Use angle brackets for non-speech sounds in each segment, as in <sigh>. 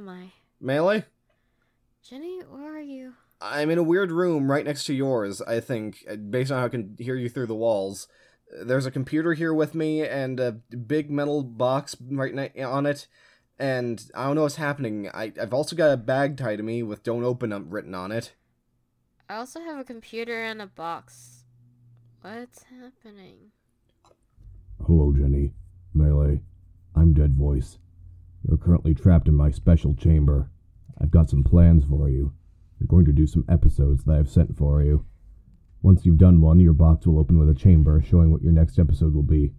am I? Melee? Jenny, where are you? I'm in a weird room right next to yours, I think, uh, based on how I can hear you through the walls. There's a computer here with me and a big metal box right ne- on it, and I don't know what's happening. I- I've also got a bag tied to me with don't open up written on it. I also have a computer and a box. What's happening? Hello, Jenny. Melee. I'm Dead Voice. You're currently trapped in my special chamber. I've got some plans for you. You're going to do some episodes that I've sent for you. Once you've done one, your box will open with a chamber showing what your next episode will be.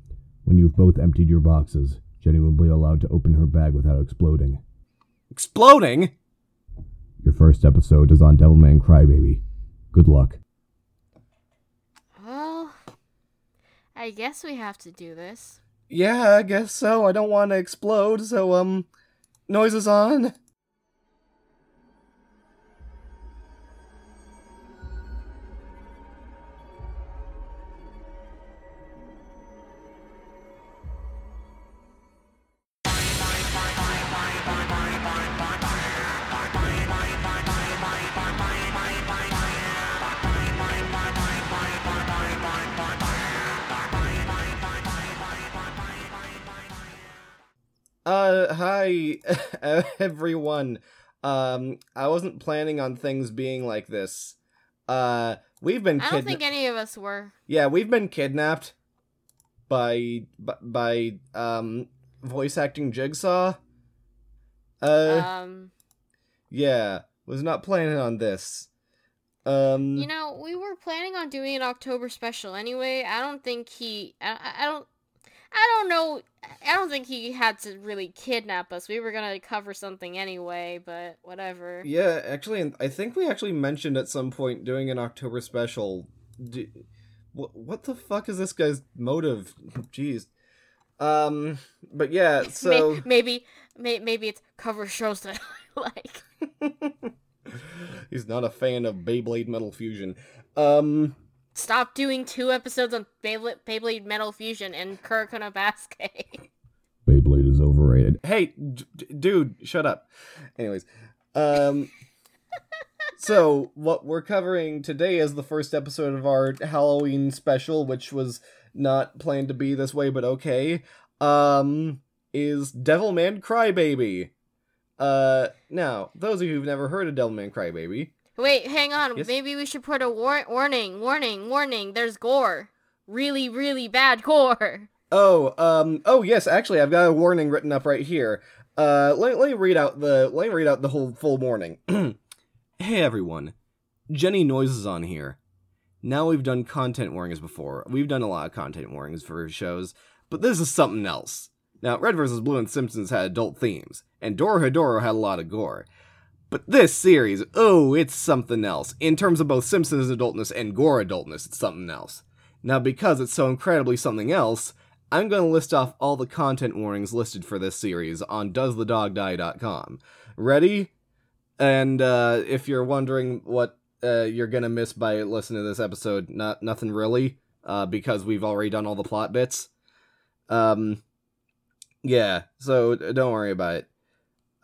When you've both emptied your boxes, Jenny will be allowed to open her bag without exploding. Exploding? Your first episode is on Devilman Crybaby. Good luck. Well, I guess we have to do this. Yeah, I guess so. I don't want to explode, so, um, noises on. Uh, hi, <laughs> everyone. Um, I wasn't planning on things being like this. Uh, we've been I don't think any of us were. Yeah, we've been kidnapped by by, by um voice acting Jigsaw. Uh, Um, yeah, was not planning on this. Um, you know, we were planning on doing an October special anyway. I don't think he. I- I don't. I don't know. I don't think he had to really kidnap us. We were gonna cover something anyway, but whatever. yeah, actually, I think we actually mentioned at some point doing an October special. D- what what the fuck is this guy's motive? <laughs> Jeez. Um, but yeah, <laughs> so maybe, may, maybe it's cover shows that I <laughs> like. he's not a fan of Beyblade Metal Fusion. Um, Stop doing two episodes on Beyblade, Beyblade Metal Fusion and Kuroko no Basket. Beyblade is overrated. hey, d- d- dude, shut up. Anyways, um, <laughs> so what we're covering today is the first episode of our Halloween special, which was not planned to be this way, but okay. Um, is Devilman Crybaby. Uh, now, those of you who've never heard of Devilman Crybaby, Wait, hang on. Yes? Maybe we should put a war- warning, warning, warning. There's gore. Really, really bad <laughs> gore. Oh, um, oh yes, actually, I've got a warning written up right here. Uh, let, let me read out the let me read out the whole full warning. <clears throat> hey everyone, Jenny Noise is on here. Now we've done content warnings before. We've done a lot of content warnings for shows, but this is something else. Now, Red vs. Blue and Simpsons had adult themes, and Dorohedoro had a lot of gore. But this series, oh, it's something else. In terms of both Simpsons adultness and gore adultness, it's something else. Now, because it's so incredibly something else, I'm going to list off all the content warnings listed for this series on doesthedogdie.com. Ready? And uh, if you're wondering what uh, you're going to miss by listening to this episode, not nothing really, uh, because we've already done all the plot bits. Um, yeah, so don't worry about it.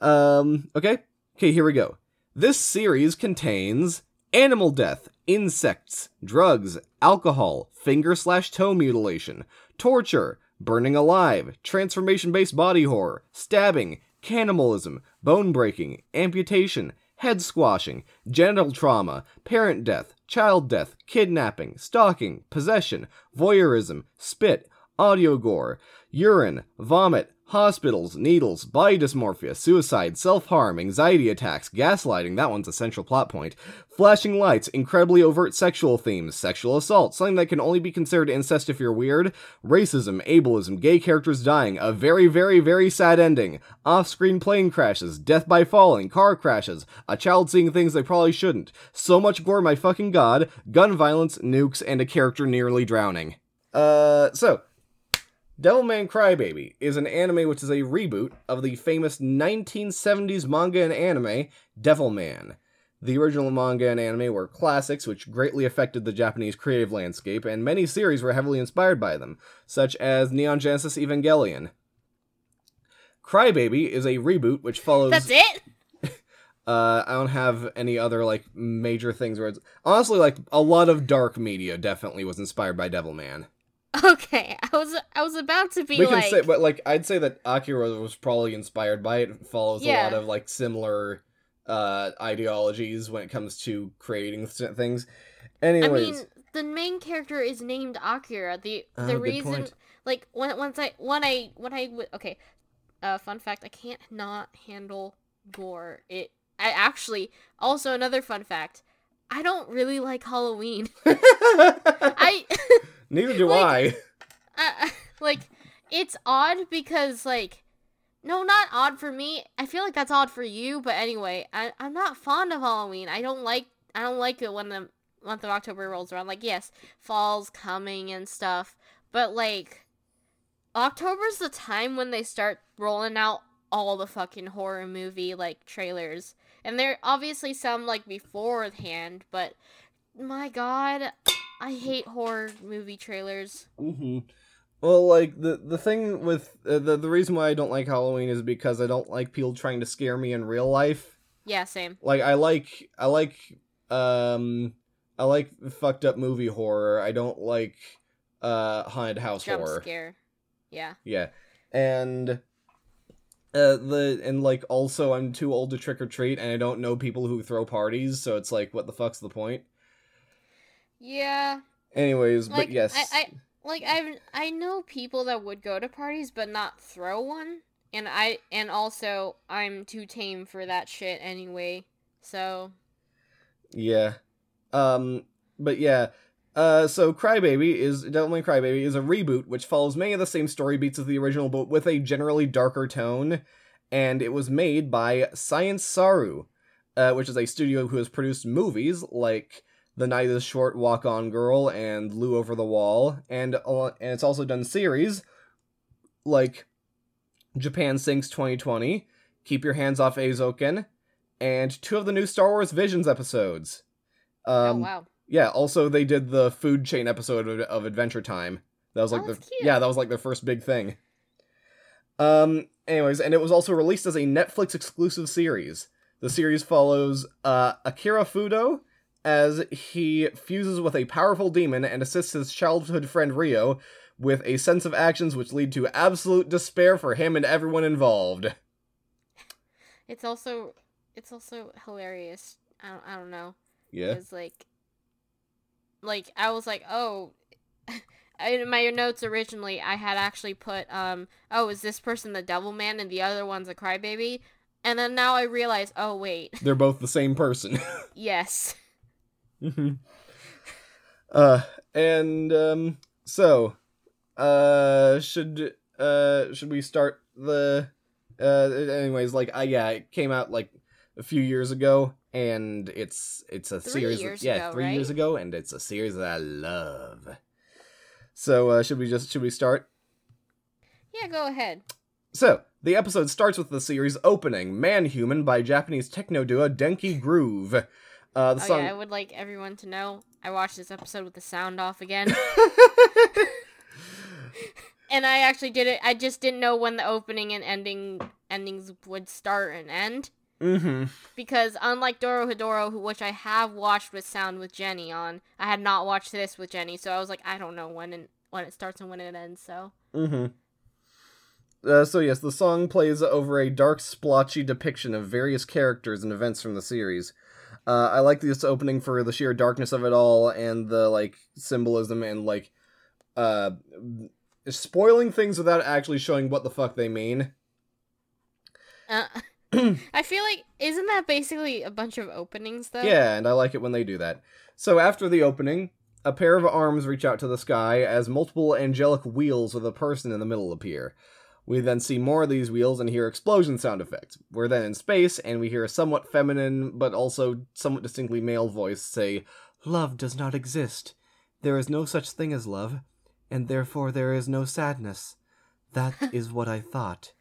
Um, okay? Okay, here we go. This series contains animal death, insects, drugs, alcohol, finger slash toe mutilation, torture, burning alive, transformation based body horror, stabbing, cannibalism, bone breaking, amputation, head squashing, genital trauma, parent death, child death, kidnapping, stalking, possession, voyeurism, spit, audio gore, urine, vomit, hospitals, needles, body dysmorphia, suicide, self harm, anxiety attacks, gaslighting that one's a central plot point, flashing lights, incredibly overt sexual themes, sexual assault, something that can only be considered incest if you're weird, racism, ableism, gay characters dying, a very, very, very sad ending, off screen plane crashes, death by falling, car crashes, a child seeing things they probably shouldn't, so much gore, my fucking god, gun violence, nukes, and a character nearly drowning. Uh, so, Devilman Crybaby is an anime which is a reboot of the famous 1970s manga and anime Devilman. The original manga and anime were classics which greatly affected the Japanese creative landscape, and many series were heavily inspired by them, such as Neon Genesis Evangelion. Crybaby is a reboot which follows. That's it? <laughs> Uh, I don't have any other like major things where it's honestly like a lot of dark media definitely was inspired by Devilman. Okay, I was I was about to be we like, can say, but like I'd say that Akira was probably inspired by it. It follows a lot of like similar uh ideologies when it comes to creating things. things. I mean, the main character is named Akira. The Oh, the good reason, point. like when once I when I when I okay, uh, fun fact: I can't not handle gore. It I actually also another fun fact: I don't really like Halloween. <laughs> <laughs> I <laughs> neither do like- I. <laughs> uh, like it's odd because like no not odd for me. I feel like that's odd for you but anyway I, i'm not fond of halloween. I don't like i don't like it when the month of october rolls around. Like yes fall's coming and stuff but like october's the time when they start rolling out all the fucking horror movie like trailers. And there obviously some like beforehand but my god i hate horror movie trailers hmm Well, like the the thing with uh, the the reason why I don't like Halloween is because I don't like people trying to scare me in real life. Yeah, same. Like I like I like um I like fucked up movie horror. I don't like uh haunted house Jump horror. scare. Yeah. Yeah. And uh the and like also I'm too old to trick or treat and I don't know people who throw parties, so it's like what the fuck's the point? Yeah. Anyways, Like but yes. I, I like I I know people that would go to parties but not throw one. And I and also I'm too tame for that shit anyway. So Yeah. Um but yeah. Uh so Crybaby is Devilman Crybaby is a reboot which follows many of the same story beats as the original but with a generally darker tone and it was made by Science Saru, uh, which is a studio who has produced movies like The Night is Short, Walk On Girl and Lu Over the Wall and uh, and it's also done series like Japan Sinks 2020, Keep Your Hands Off Eizouken, and two of the new Star Wars Visions episodes. Um, oh wow. Yeah, also they did the food chain episode of, of Adventure Time. That was like Oh, the cute. yeah, that was like their first big thing. Um anyways, and it was also released as a Netflix exclusive series. The series follows uh Akira Fudo as he fuses with a powerful demon and assists his childhood friend Rio with a sense of actions which lead to absolute despair for him and everyone involved. It's also it's also hilarious. I don't, I don't know. Yeah. It's like like I was like, "Oh, <laughs> in my notes originally, I had actually put, um, oh, is this person the devil man and the other one's a crybaby? And then now I realize, oh, wait, They're both the same <laughs> person. <laughs> yes. Hmm Uh, and um, so, uh, should uh, should we start the? Uh, anyways, like, I yeah, it came out like a few years ago, and it's it's a Three series. years yeah, ago, three right? years ago, and it's a series that I love. So, uh, should we just should we start? Yeah, go ahead. So, the episode starts with the series opening "Man Human" by Japanese techno duo Denki Groove. Uh, the Oh, song. yeah, I would like everyone to know I watched this episode with the sound off again. <laughs> and I actually did it. I just didn't know when the opening and ending endings would start and end. mm-hmm. because unlike Dorohedoro, who which I have watched with sound with Jenny on, I had not watched this with Jenny, so I was like, I don't know when and when it starts and when it ends. So Mm-hmm. Uh, so yes, the song plays over a dark, splotchy depiction of various characters and events from the series. Uh, I like this opening for the sheer darkness of it all and the like symbolism and like uh spoiling things without actually showing what the fuck they mean. uh, <clears throat> I feel like isn't that basically a bunch of openings though? Yeah, and I like it when they do that. So after the opening, a pair of arms reach out to the sky as multiple angelic wheels with a person in the middle appear. We then see more of these wheels and hear explosion sound effects. We're then in space, and we hear a somewhat feminine, but also somewhat distinctly male voice say, Love does not exist. There is no such thing as love, and therefore there is no sadness. That <laughs> is what I thought.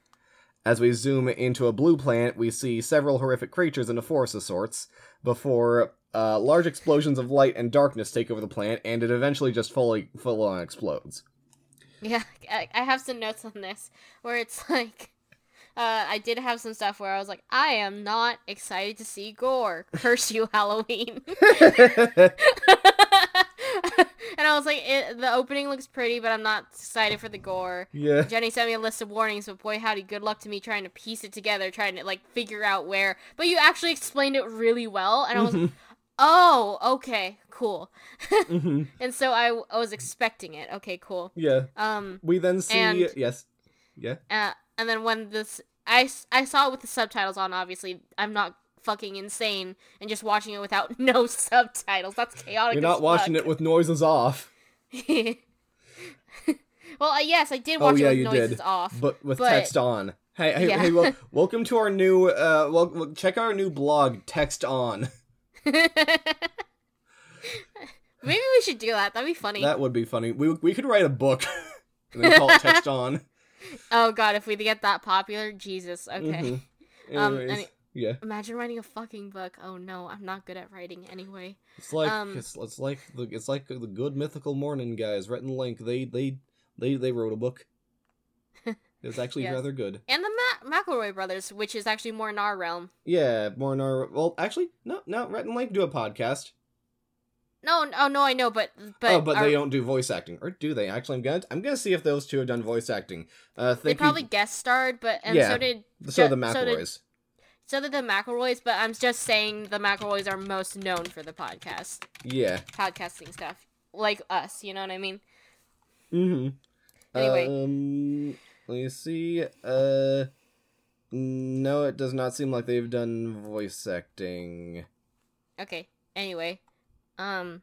As we zoom into a blue planet, we see several horrific creatures in a forest of sorts, before uh, large explosions of light and darkness take over the planet, and it eventually just fully full on explodes. Yeah, I, I have some notes on this where it's <laughs> like, uh, I did have some stuff where I was like, I am not excited to see gore. Curse you, <laughs> Halloween. <laughs> and I was like, the opening looks pretty, but I'm not excited for the gore. yeah. Jenny sent me a list of warnings, but boy, howdy, good luck to me trying to piece it together, trying to like figure out where. But you actually explained it really well, and I was oh, okay, cool. mhm. <laughs> And so I, I was expecting it. Okay, cool. Yeah. Um, We then see And- yes. Yeah. uh, and then when this, I I saw it with the subtitles on. Obviously, I'm not fucking insane and just watching it without <laughs> no subtitles. That's chaotic. You're not watching it with noises off, <laughs> well, uh, yes, I did Oh, watch yeah, it you with noises did. off. but with But- text on. Hey, hey, Yeah. hey well, welcome to our new uh well, well, check our new blog text on. <laughs> Maybe we should do that. That'd be funny. That would be funny. We we could write a book <laughs> and then call it text on. <laughs> Oh god, if we get that popular, Jesus. Okay. Mhm. Um, any- yeah. Imagine writing a fucking book. Oh no, I'm not good at writing anyway. It's like Um, it's, it's like the it's like the good mythical morning guys. Rhett and Link. They they they they wrote a book. It's actually Yes. rather good. And the McElroy brothers, which is actually more in our realm. Yeah, more in our well, actually, no, no. Rhett and Link do a podcast. No, oh no, I know, but but, oh, but our- they don't do voice acting, or do they? Actually, I'm gonna I'm gonna see if those two have done voice acting. Uh, they probably guest starred, but and Yeah. so did So the so did- so did the McElroys. But I'm just saying the McElroys are most known for the podcast, Yeah. podcasting stuff, like us. You know what I mean? Mm-hmm. Anyway. um, let me see. Uh, no, it does not seem like they've done voice acting. Okay. Anyway, um,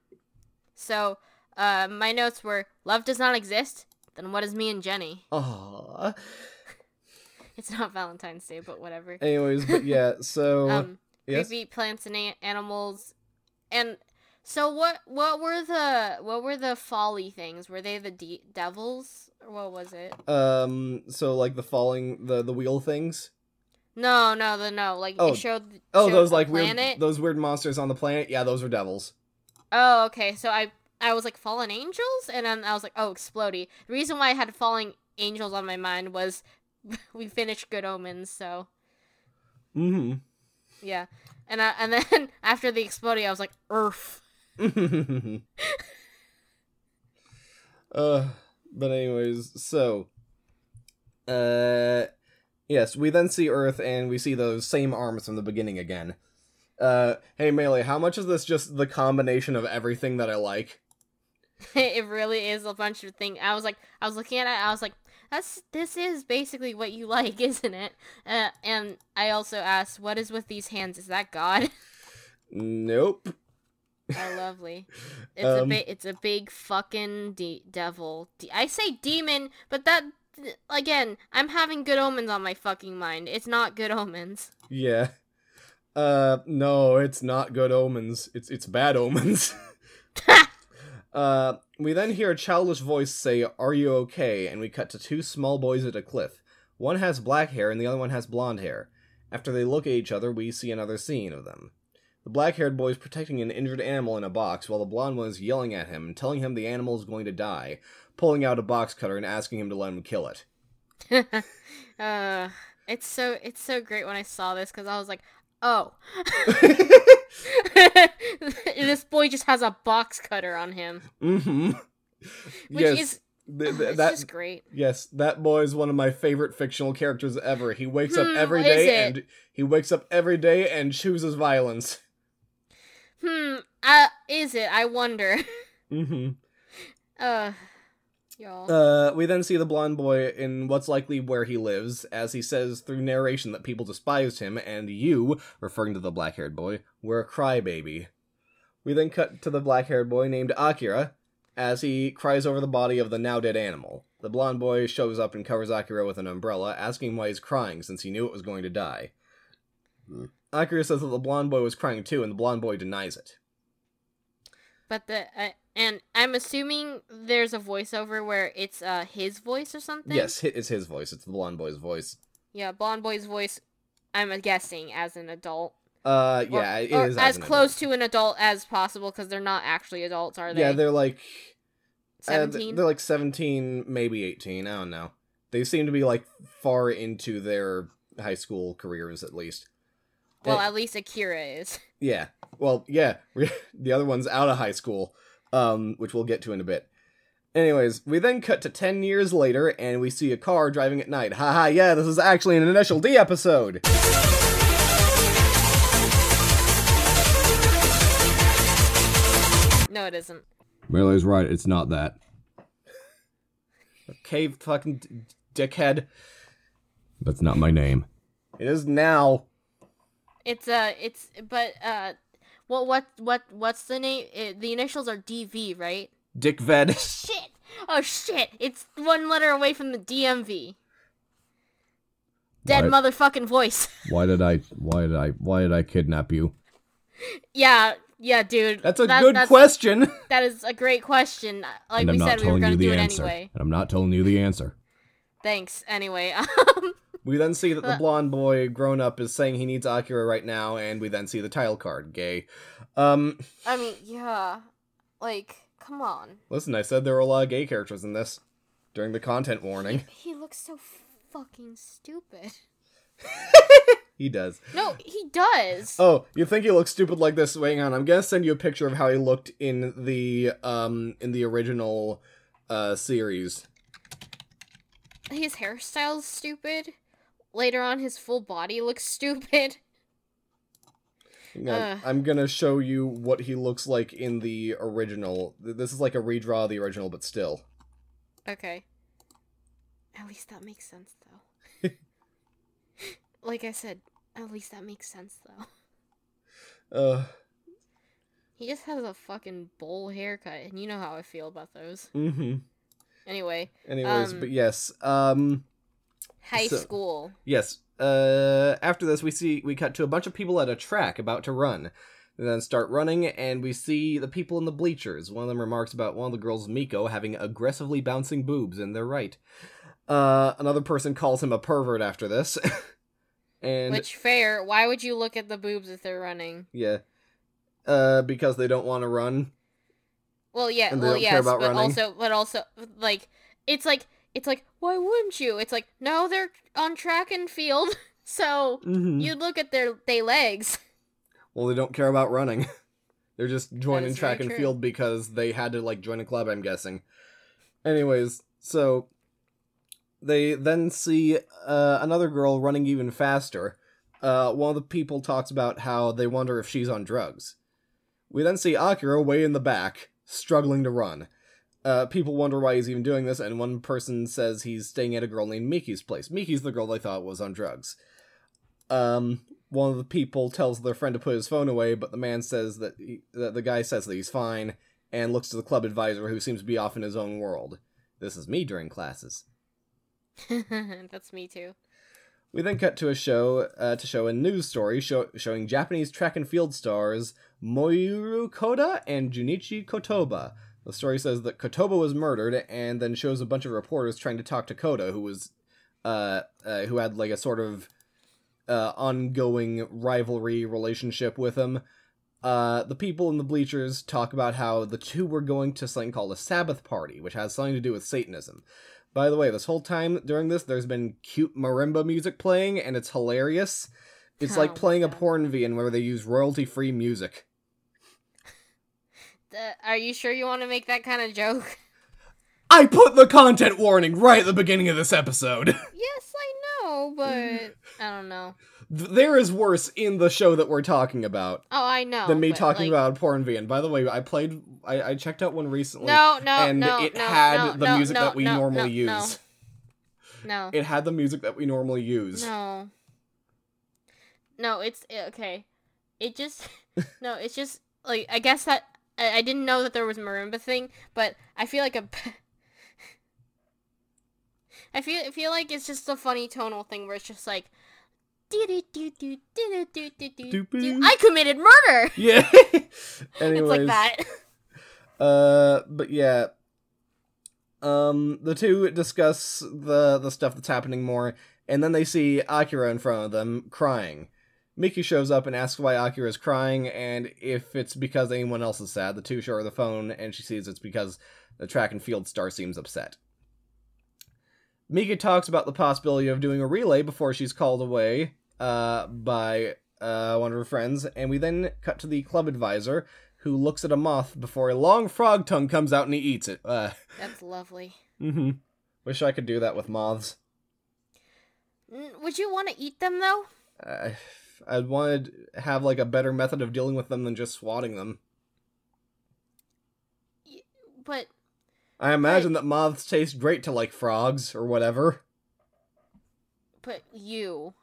so uh, my notes were love does not exist. Then what is me and Jenny? Aww. <laughs> It's not Valentine's Day, but whatever. Anyways, but yeah. <laughs> So Um, yes. creepy plants and a- animals, and so what? What were the what were the folly things? Were they the de- devils or what was it? Um. So like the falling the the wheel things. No, no, the no. Like Oh. it showed. Oh, showed those a like planet. weird those weird monsters on the planet. Yeah, those were devils. Oh, okay. So I I was like fallen angels, and then I was like, oh, explody." The reason why I had falling angels on my mind was <laughs> we finished Good Omens, so Mm-hmm. yeah. And I, and <laughs> then after the explodey, I was like, Earth. <laughs> uh, but anyways, so, uh, yes, we then see Earth and we see those same arms from the beginning again. Uh, hey Melee, how much is this just the combination of everything that I like? <laughs> it really is a bunch of things. I was like, I was looking at it. I was like, that's this is basically what you <laughs> like, isn't it? Uh, and I also asked, what is with these hands? Is that God? Nope. Oh, lovely. It's a Um, big, it's a big fucking de- devil. De- I say demon, but that again, I'm having good omens on my fucking mind. It's not good omens. Yeah. Uh, no, it's not good omens. It's it's bad omens. <laughs> uh, we then hear a childish voice say, "Are you okay?" And we cut to two small boys at a cliff. One has black hair and the other one has blonde hair. After they look at each other, we see another scene of them. The black-haired boy is protecting an injured animal in a box, while the blonde one is yelling at him and telling him the animal is going to die, pulling out a box cutter and asking him to let him kill it. <laughs> uh, it's so it's so great when I saw this because I was like, oh, <laughs> this boy just has a box cutter on him, mm-hmm. which yes. is th- th- it's that just great. Yes, that boy is one of my favorite fictional characters ever. He wakes up Hmm, every what is day and he wakes up every day and chooses violence. Hmm. Uh, is it? I wonder. <laughs> Mm-hmm. Uh, y'all. Uh, we then see the blonde boy in what's likely where he lives, as he says through narration that people despised him, and you, referring to the black-haired boy, were a crybaby. We then cut to the black-haired boy named Akira, as he cries over the body of the now dead animal. The blonde boy shows up and covers Akira with an umbrella, asking why he's crying since he knew it was going to die. Akira says that the blonde boy was crying too, and the blonde boy denies it. But the uh, and I'm assuming there's a voiceover where it's uh his voice or something. Yes, it's his voice. It's the blonde boy's voice. Yeah, blonde boy's voice. I'm guessing as an adult. Uh, Or- yeah, it is as an close to an adult as possible because they're not actually adults, are they? Yeah, they're like uh, seventeen. they're like seventeen, maybe eighteen. I don't know. They seem to be like far into their high school careers at least. Well, at least Akira is. <laughs> Yeah. Well, yeah. <laughs> the other one's out of high school, um, which we'll get to in a bit. Anyways, we then cut to 10 years later and we see a car driving at night. Haha, yeah, this is actually an Initial D episode. No, it isn't. Melee's right, it's not that. Okay, fucking d- dickhead. That's not my name. It is now. It's uh, it's but uh, what what what what's the name? It, the initials are DV, right? Dick Ved. <laughs> Shit! Oh shit! It's one letter away from the DMV. Dead What? motherfucking voice. <laughs> Why did I why did I why did I kidnap you? yeah, yeah, dude. That's a That- good that's- question. <laughs> That is a great question. Like and we I'm said, we were gonna do the it answer. anyway. And I'm not telling you the answer. Thanks. Anyway, um, We then see that the Uh. blonde boy grown up is saying he needs Akira right now, and we then see the title card. Gay. Um, I mean, yeah, like, come on. listen, I said there were a lot of gay characters in this during the content warning. <laughs> He looks so fucking stupid. <laughs> He does. No, he does. Oh, you think he looks stupid like this? Wait on, I'm gonna send you a picture of how he looked in the um in the original uh series. His hairstyle's stupid. Later on, his full body looks <laughs> stupid. Ugh. I'm gonna show you what he looks like in the original. This is like a redraw of the original, but still. Okay. At least that makes sense, though. <laughs> like I said, at least that makes sense, though. Uh, He just has a fucking bowl haircut, and you know how I feel about those. mm-hmm. Anyway, Anyways, Um, but yes, um, high So- school. yes. Uh, after this, we see we cut to a bunch of people at a track about to run. They then start running, and we see the people in the bleachers. One of them remarks about one of the girls, Miko, having aggressively bouncing boobs, and they're right. Uh, another person calls him a pervert after this. <laughs> and Which fair? Why would you look at the boobs if they're running? yeah, uh, because they don't want to run. Well, yeah, And well, yes, but running? also, but also, like, it's like, it's like, why wouldn't you? It's like, no, they're on track and field, <laughs> so Mm-hmm. you look at their they legs. <laughs> Well, they don't care about running. <laughs> They're just joining track and true. field because they had to like join a club. I'm guessing. Anyways, so they then see uh, another girl running even faster. Uh, one of the people talks about how they wonder if she's on drugs. We then see Akira way in the back, struggling to run. Uh, people wonder why he's even doing this, and one person says he's staying at a girl named Miki's place. Miki's the girl they thought was on drugs. Um, one of the people tells their friend to put his phone away, but the man says that, he, that the guy says that he's fine, and looks to the club advisor, who seems to be off in his own world. This is me during classes. <laughs> That's me too. We then cut to a show uh, to show a news story show, showing Japanese track and field stars Moyuru Koda and Junichi Kotoba. The story says that Kotoba was murdered, and then shows a bunch of reporters trying to talk to Koda, who was, uh, uh who had like a sort of uh, ongoing rivalry relationship with him. Uh, the people in the bleachers talk about how the two were going to something called a Sabbath party, which has something to do with Satanism. By the way, this whole time during this, there's been cute marimba music playing, and it's hilarious. It's Oh like playing a God. porn VN where they use royalty free music. Uh, are you sure you want to make that kind of joke? <laughs> I put the content warning right at the beginning of this episode. <laughs> yes, I know, but I don't know. there is worse in the show that we're talking about Oh, I know. than me talking like- about porn VN. By the way, I played, I, I checked out one recently. No, no, and no, it no, had no, the no, music that we no, normally no, use. No, <laughs> It had the music that we normally use. no, no. It's eh, okay. It just no. It's just like I guess that I, I didn't know that there was marimba thing, but I feel like a. <laughs> I feel I feel like it's just a funny tonal thing where it's just like. "Do-do-do-do, do-do-do-do-do, Doopy. I committed murder. <laughs> Yeah. It's like that. Uh, but yeah. Um, the two discuss the the stuff that's happening more, and then they see Akira in front of them crying. Miki shows up and asks why Akira is crying, and if it's because anyone else is sad. The two show her the phone, and she sees it's because the track and field star seems upset. Mika talks about the possibility of doing a relay before she's called away uh, by uh, one of her friends, and we then cut to the club advisor who looks at a moth before a long frog tongue comes out and he eats it. Uh, That's lovely. mm-hmm. Wish I could do that with moths. Would you want to eat them though? Uh, I wanted to have like a better method of dealing with them than just swatting them. But I imagine that moths taste great to like frogs or whatever. but you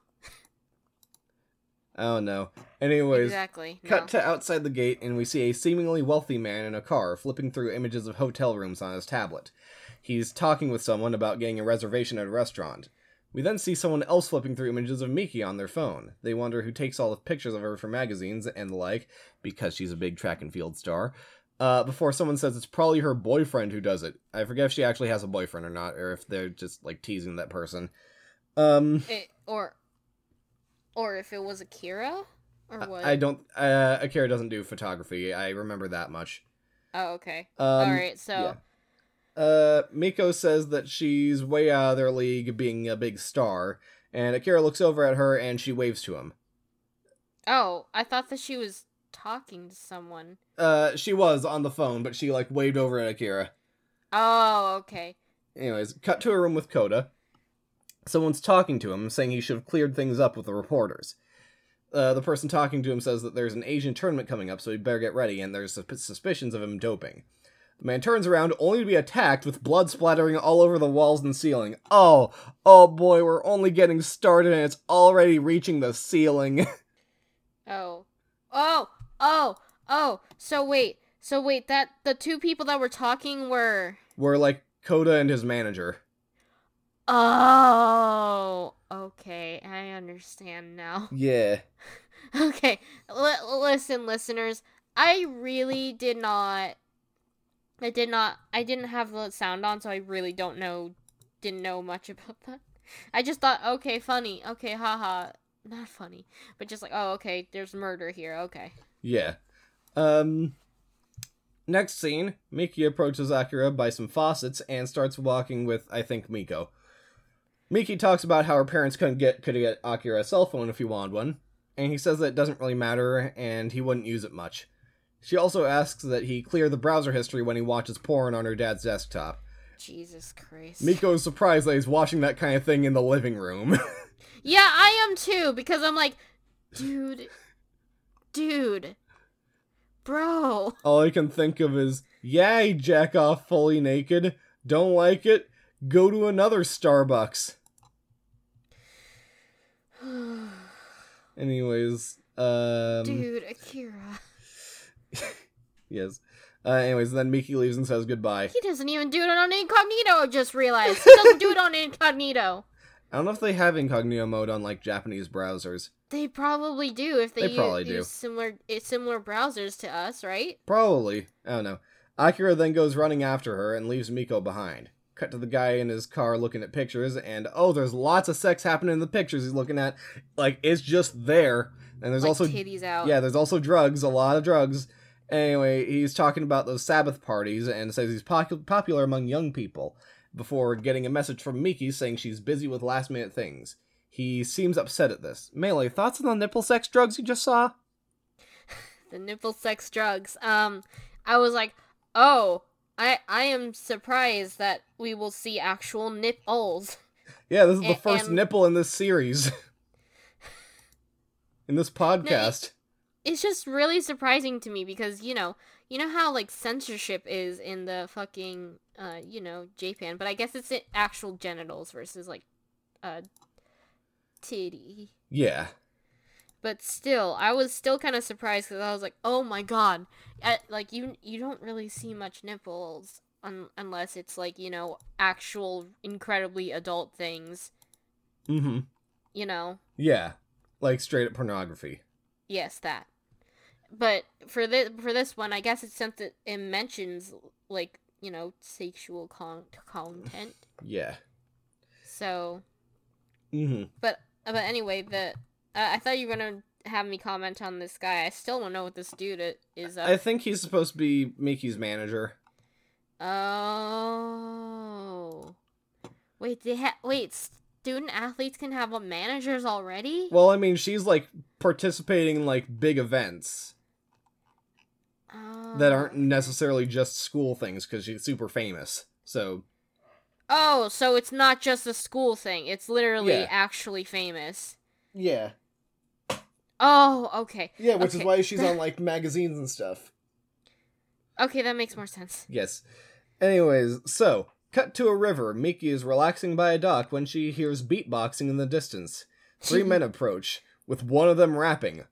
don't know. Anyways, exactly. cut no. to outside the gate and we see a seemingly wealthy man in a car flipping through images of hotel rooms on his tablet. He's talking with someone about getting a reservation at a restaurant. We then see someone else flipping through images of Miki on their phone. They wonder who takes all the pictures of her for magazines and the like, because she's a big track and field star. Uh, before someone says it's probably her boyfriend who does it. I forget if she actually has a boyfriend or not, or if they're just like teasing that person. Um, It- or or if it was Akira or what? I don't. Uh, Akira doesn't do photography. I remember that much. oh, okay. Um, All right. So yeah. Uh, Miko says that she's way out of their league, being a big star, and Akira looks over at her and she waves to him. oh, I thought that she was talking to someone. Uh, she was on the phone, but she like waved over at Akira. Oh, okay. Anyways, cut to a room with Koda. Someone's talking to him, saying he should have cleared things up with the reporters. Uh, the person talking to him says that there's an Asian tournament coming up, so he better get ready, and there's suspicions of him doping. The man turns around only to be attacked with blood splattering all over the walls and ceiling. Oh, oh boy, we're only getting started and it's already reaching the ceiling. <laughs> Oh. Oh. Oh. Oh. So wait. So wait, that the two people that were talking were we're like Koda and his manager. Oh. Okay, I understand now. <laughs> Yeah. Okay. L- listen, listeners. I really did not I did not I didn't have the sound on, so I really don't know didn't know much <laughs> about that. I just thought, okay, funny. Okay, haha. Not funny. But just like, oh, okay, there's murder here. Okay. Yeah. Um next scene, Miki approaches Akira by some faucets and starts walking with I think Miko. Miki talks about how her parents couldn't get could get Akira a cell phone if he wanted one, and he says that it doesn't really matter and he wouldn't use it much. She also asks that he clear the browser history when he watches porn on her dad's desktop. Jesus Christ. Miko is surprised that he's watching that kind of thing in the living room. <laughs> Yeah, I am too, because I'm like, dude, dude, bro. All I can think of is, yay, jack off fully naked. Don't like it? Go to another Starbucks. <sighs> Anyways, um, dude, Akira. <laughs> yes. Uh, anyways, then Miki leaves and says goodbye. He doesn't even do it on incognito, I just realized. He doesn't do it on incognito. <laughs> I don't know if they have incognito mode on like Japanese browsers. They probably do if they, They probably use, do. similar eh, similar browsers to us, right? Probably. I don't know. Akira then goes running after her and leaves Miko behind. Cut to the guy in his car looking at pictures, and oh, there's lots of sex happening in the pictures he's looking at. Like, it's just there. And there's like also titties out. Yeah, there's also drugs, a lot of drugs. Anyway, he's talking about those Sabbath parties and says he's popu- popular among young people before getting a message from Miki saying she's busy with last minute things. He seems upset at this. Melee, thoughts on the nipple sex drugs you just saw? <laughs> the nipple sex drugs. Um, I was like, oh, I I am surprised that we will see actual nipples. <laughs> Yeah, this is the A- first and- nipple in this series. <laughs> in this podcast. It's just really surprising to me because you know, you know how like censorship is in the fucking uh, you know, Japan, but I guess it's actual genitals versus like uh titty. Yeah. But still, I was still kind of surprised because I was like, "Oh my god!" Like you, you don't really see much nipples un- unless it's like you know actual incredibly adult things. Mm-hmm. You know, Yeah. Like straight up pornography. Yes, that. But for this for this one, I guess it's something it, mentions like you know sexual con- content. <sighs> Yeah. So, Mm-hmm. but but anyway, the uh, I thought you were gonna have me comment on this guy. I still don't know what this dude is. Up I think he's supposed to be Miki's manager. Oh. Wait, they ha- wait, student athletes can have managers already? Well, I mean, she's like participating in like big events that aren't Oh. necessarily just school things because she's super famous. So Oh, so it's not just a school thing. It's literally Yeah. actually famous. yeah, Oh, okay. yeah, which is why she's on <laughs> like magazines and stuff. Okay, that makes more sense. Yes. Anyways, so cut to a river. Miki is relaxing by a dock when she hears beatboxing in the distance. Three men <laughs> approach, with one of them rapping.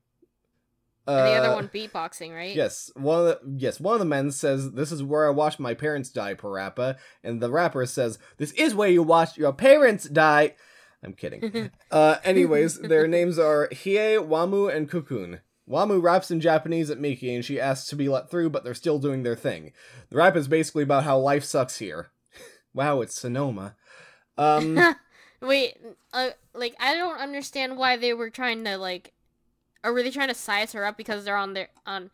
And the other Uh, one beatboxing, right? Yes, one of the yes, one of the men says, "This is where I watched my parents die, Parappa," and the rapper says, "This is where you watched your parents die." I'm kidding. <laughs> uh, anyways, their names are Hie, Wamu, and Kukun. Wamu raps in Japanese at Miki, and she asks to be let through, but they're still doing their thing. The rap is basically about how life sucks here. Wow, it's Sonoma. Um, <laughs> Wait, uh, like I don't understand why they were trying to like, or were they trying to size her up because they're on their on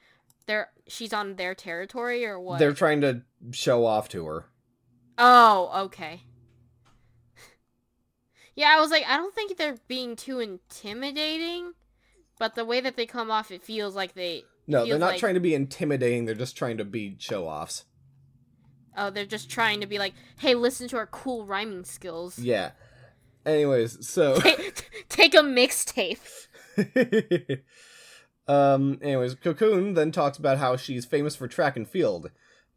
their she's on their territory or what? they're trying to show off to her. Oh, okay. Yeah, I was like, I don't think they're being too intimidating, but the way that they come off, it feels like they. No, they're not like- trying to be intimidating. They're just trying to be show offs. Oh, they're just trying to be like, hey, listen to our cool rhyming skills. Yeah. Anyways, so Take, <laughs> take a mixtape. um anyways, Kukun then talks about how she's famous for track and field.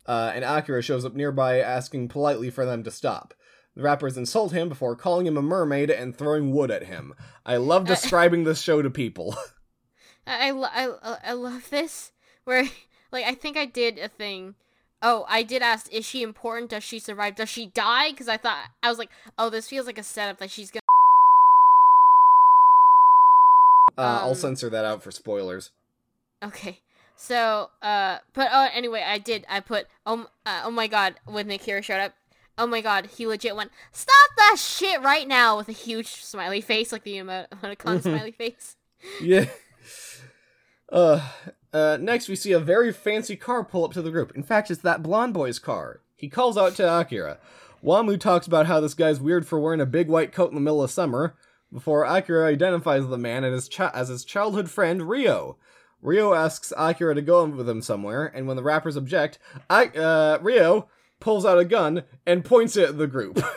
Uh, and Akira shows up nearby asking politely for them to stop. The rappers insult him before calling him a mermaid and throwing wood at him. I love Uh, <laughs> describing this show to people. <laughs> I, I, I, I love this where like I think I did a thing. Oh, I did ask, is she important? Does she survive? Does she die? Because I thought I was like, oh, this feels like a setup that she's gonna. Uh, I'll Um, censor that out for spoilers. Okay, so uh, but oh, anyway, I did. I put oh, uh, oh my god when Akira showed up. Oh my god, he legit went, stop that shit right now with a huge smiley face, like the emo- emoticon <laughs> smiley face. Yeah. Uh, uh, next we see a very fancy car pull up to the group. In fact, it's that blonde boy's car. He calls out to Akira. Wamu talks about how this guy's weird for wearing a big white coat in the middle of summer, before Akira identifies the man as his, chi- as his childhood friend Rio. Rio asks Akira to go with him somewhere, and when the rappers object, I- uh, Rio pulls out a gun and points it at the group. <laughs>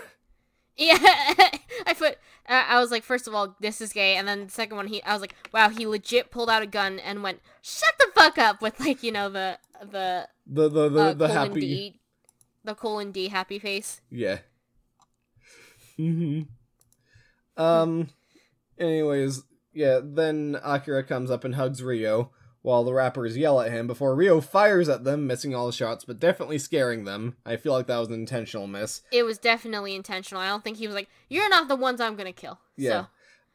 Yeah, <laughs> I put. I was like, first of all, this is gay, and then the second one, he, I was like, wow, he legit pulled out a gun and went, shut the fuck up, with like, you know, the the the the the, uh, the colon happy D, the colon D happy face. Yeah. hmm Um. Anyways, yeah. Then Akira comes up and hugs Rio, while the rappers yell at him before Rio fires at them, missing all the shots, but definitely scaring them. I feel like that was an intentional miss. It was definitely intentional. I don't think he was like, you're not the ones I'm gonna kill. Yeah.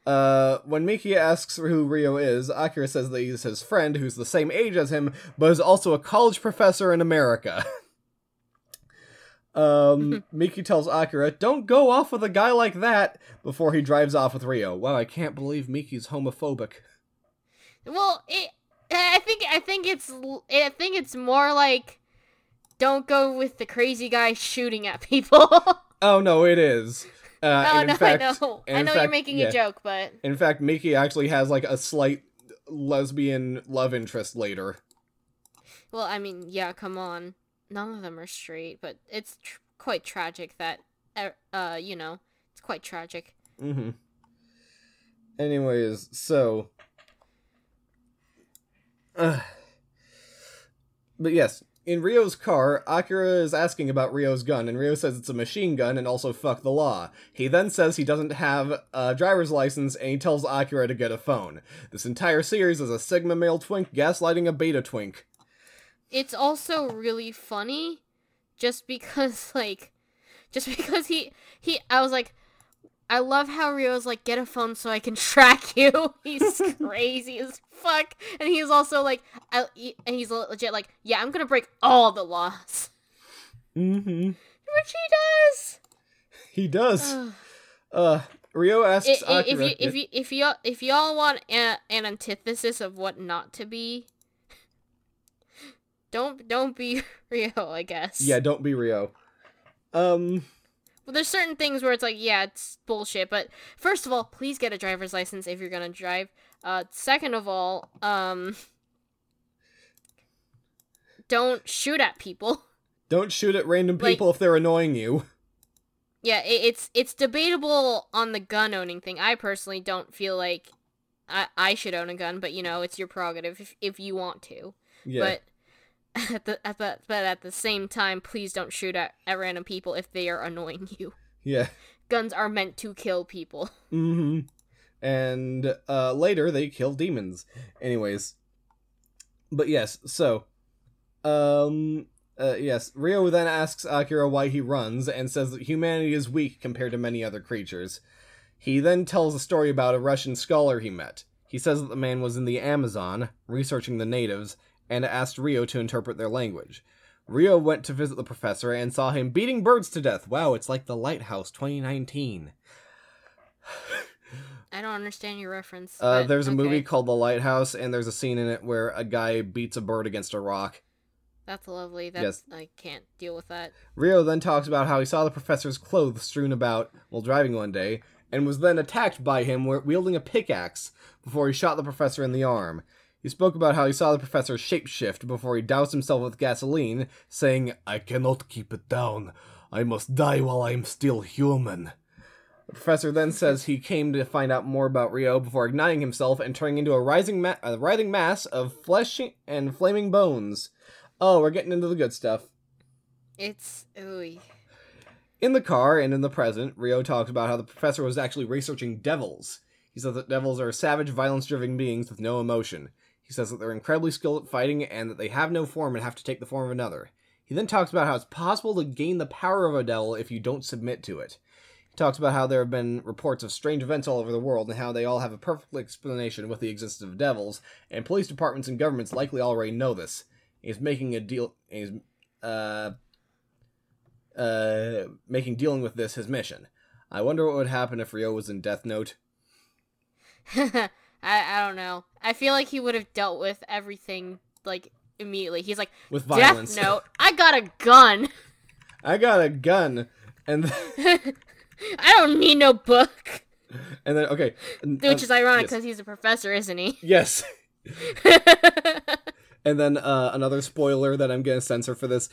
So, Uh, when Miki asks who Rio is, Akira says that he's his friend who's the same age as him, but is also a college professor in America. <laughs> um, <laughs> Miki tells Akira, don't go off with a guy like that, before he drives off with Rio. Wow, I can't believe Miki's homophobic. well, it. I think I think it's I think it's more like, don't go with the crazy guy shooting at people. <laughs> Oh no, it is. Uh, oh no, fact, I know. I know you're making yeah. a joke, but In fact, Miki actually has like a slight lesbian love interest later. well, I mean, yeah, come on. None of them are straight, but it's tr- quite tragic that, uh, uh, you know, it's quite tragic. Mm-hmm. Anyways, so. Uh, but yes, in Rio's car, Akira is asking about Rio's gun, and Rio says it's a machine gun and also fuck the law. He then says he doesn't have a driver's license, and he tells Akira to get a phone. This entire series is a Sigma male twink gaslighting a beta twink. It's also really funny, just because, <laughs> like, just because he he. I was like, I love how Rio's like, get a phone so I can <laughs> track you. <laughs> He's <laughs> crazy as fuck, and he's also like, I, and he's legit like, yeah, I'm gonna break all the laws, Mm-hmm. which he does. He does. Uh, Rio asks I- I- if you if you if y'all if y'all want a, an antithesis of what not to be, don't don't be Rio, I guess. yeah, don't be Rio. Um. Well, there's certain things where it's like, yeah, it's bullshit. But first of all, please get a driver's license if you're gonna drive. Uh, second of all, um, don't shoot at people. <laughs> Don't shoot at random Like- people if they're annoying you. Yeah, it, it's it's debatable on the gun owning thing. I personally don't feel like I I should own a gun, but you know, it's your prerogative if if you want to. Yeah. But <laughs> at the at the but at the same time, please don't shoot at, at random people if they are annoying you. yeah. Guns are meant to kill people. <laughs> hmm And uh, later they kill demons. Anyways, but yes. So, um, uh, yes. Rio then asks Akira why he runs and says that humanity is weak compared to many other creatures. He then tells a story about a Russian scholar he met. He says that the man was in the Amazon researching the natives and asked Rio to interpret their language. Rio went to visit the professor and saw him beating birds to death. Wow, it's like The Lighthouse 2019. I don't understand your reference. Uh, there's a movie called The Lighthouse, and there's a scene in it where a guy beats a bird against a rock. That's lovely. That's Yes. I can't deal with that. Rio then talks about how he saw the professor's clothes strewn about while driving one day, and was then attacked by him wielding a pickaxe before he shot the professor in the arm. He spoke about how he saw the professor shapeshift before he doused himself with gasoline, saying, I cannot keep it down. I must die while I am still human. The professor then says he came to find out more about Rio before igniting himself and turning into a rising ma- a writhing mass of flesh and flaming bones. Oh, we're getting into the good stuff. It's ooey. In the car and in the present, Rio talks about how the professor was actually researching devils. He says that devils are savage, violence driven beings with no emotion. He says that they're incredibly skilled at fighting and that they have no form and have to take the form of another. He then talks about how it's possible to gain the power of a devil if you don't submit to it. He talks about how there have been reports of strange events all over the world and how they all have a perfect explanation with the existence of devils, and police departments and governments likely already know this. He's making a deal. He's uh, uh, making dealing with this his mission. I wonder what would happen if Rio was in Death Note. <laughs> I I don't know. I feel like he would have dealt with everything like immediately. He's like, With violence. Death Note. I got a gun. <laughs> I got a gun, and <laughs> I don't need no book. and then okay, Which um, is ironic yes. because he's a professor, isn't he? <laughs> yes. And then uh, another spoiler that I'm gonna censor for this.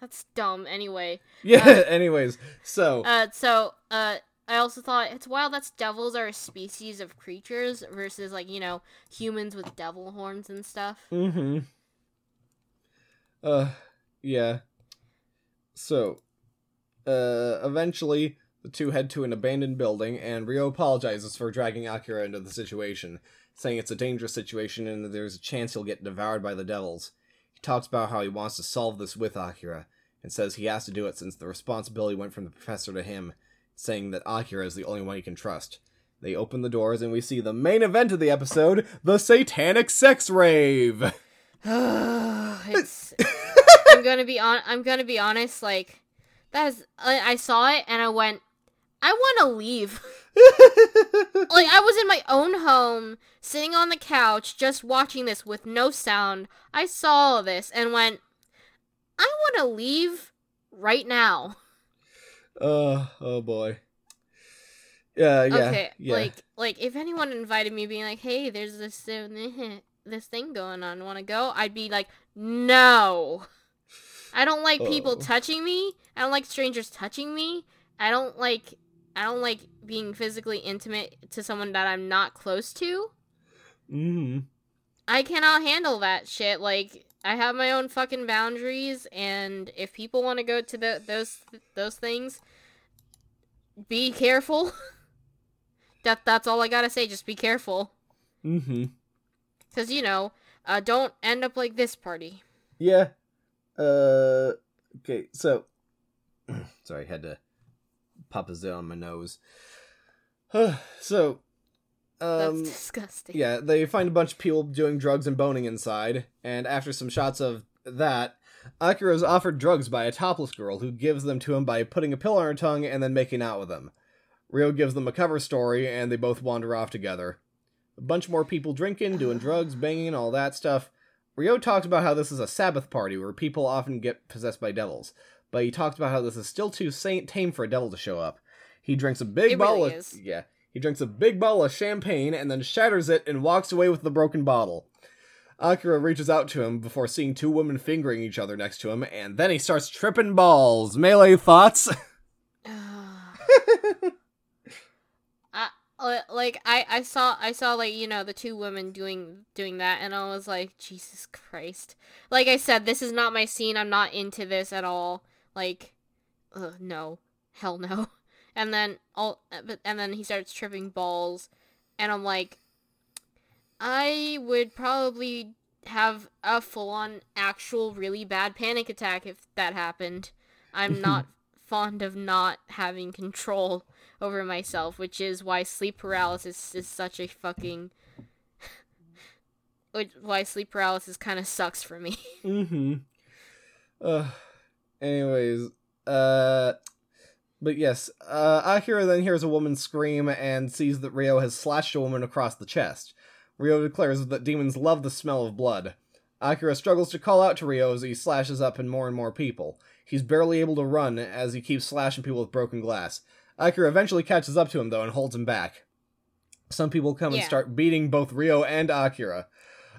That's dumb. Anyway, Yeah. Uh, anyways, so uh, so uh, I also thought it's wild that devils are a species of creatures versus like you know humans with devil horns and stuff. Mm-hmm. Uh, yeah. So, uh, eventually, the two head to an abandoned building, and Rio apologizes for dragging Akira into the situation, saying it's a dangerous situation and that there's a chance he'll get devoured by the devils. He talks about how he wants to solve this with Akira, and says he has to do it since the responsibility went from the professor to him, saying that Akira is the only one he can trust. They open the doors, and we see the main event of the episode the Satanic Sex Rave! <sighs> <sighs> <laughs> it's I'm gonna be on. I'm gonna be honest. Like that is. I, I saw it and I went. I want to leave. <laughs> like I was in my own home, sitting on the couch, just watching this with no sound. I saw this and went. I want to leave right now. Uh, oh boy. Yeah, yeah, okay, yeah. like like if anyone invited me, being like, "Hey, there's this uh, <laughs> this thing going on. Want to go?" I'd be like, "No." I don't like people Oh. touching me. I don't like strangers touching me. I don't like I don't like being physically intimate to someone that I'm not close to. hmm I cannot handle that shit. Like I have my own fucking boundaries, and if people want to go to the, those those things, be careful. <laughs> that that's all I gotta say. Just be careful, Mm-hmm. cause you know, uh, don't end up like this party. Yeah. Uh. Okay. So. <clears throat> Sorry, I had to pop a zit on my nose. <sighs> so. That's Um. disgusting. Yeah, they find a bunch of people doing drugs and boning inside, and after some shots of that, Akira is offered drugs by a topless girl who gives them to him by putting a pill on her tongue and then making out with him. Rio gives them a cover story, and they both wander off together. A bunch more people drinking, doing drugs, banging, and all that stuff. Ryo talks about how this is a Sabbath party where people often get possessed by devils, but he talks about how this is still too saint tame for a devil to show up. He drinks a big It bottle really of is. yeah. He drinks a big bottle of champagne and then shatters it and walks away with the broken bottle. Akira reaches out to him before seeing two women fingering each other next to him, and then he starts tripping balls. Melee thoughts? <laughs> <sighs> Like I, I saw I saw like you know the two women doing doing that and I was like Jesus Christ like I said this is not my scene I'm not into this at all like uh, no hell no <laughs> and then all but and then he starts tripping balls and I'm like I would probably have a full on actual really bad panic attack if that happened I'm <laughs> not fond of not having control over myself, which is why sleep paralysis is such a fucking. <laughs> why sleep paralysis kind of sucks for me. <laughs> mm-hmm. Uh, anyways, uh, but yes, uh, Akira then hears a woman scream and sees that Ryo has slashed a woman across the chest. Ryo declares that demons love the smell of blood. Akira struggles to call out to Ryo as he slashes up in more and more people. He's barely able to run as he keeps slashing people with broken glass. Akira eventually catches up to him though and holds him back. Some people come and start beating both Ryo and Akira.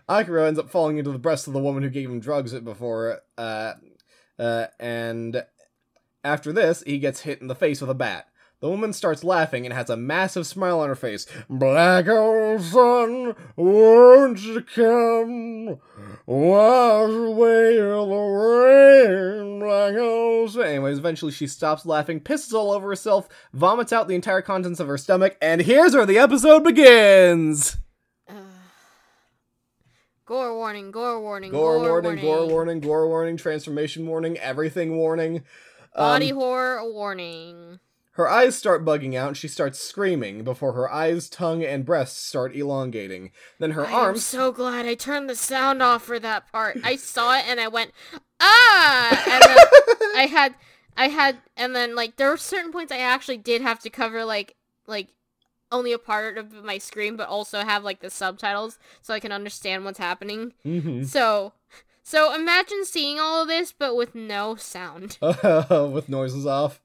Akira ends up falling into the breast of the woman who gave him drugs before, uh, uh, and after this, he gets hit in the face with a bat. The woman starts laughing and has a massive smile on her face. Black old sun, won't you come? Wash away the rain, black old sun. Anyways, eventually she stops laughing, pisses all over herself, vomits out the entire contents of her stomach, and here's where the episode begins! <sighs> Gore warning, gore warning, Gore, warning. gore, warning, gore warning, gore warning, transformation warning, everything warning. Body Um, horror warning. Her eyes start bugging out and she starts screaming before her eyes, tongue, and breasts start elongating. Then her arms I am so glad I turned the sound off for that part. I saw it and I went ah, and then <laughs> I had, I had, and then like there were certain points I actually did have to cover like like only a part of my screen, but also have like the subtitles so I can understand what's happening. Mhm. So, so imagine seeing all of this but with no sound. <laughs> <laughs> with noises off.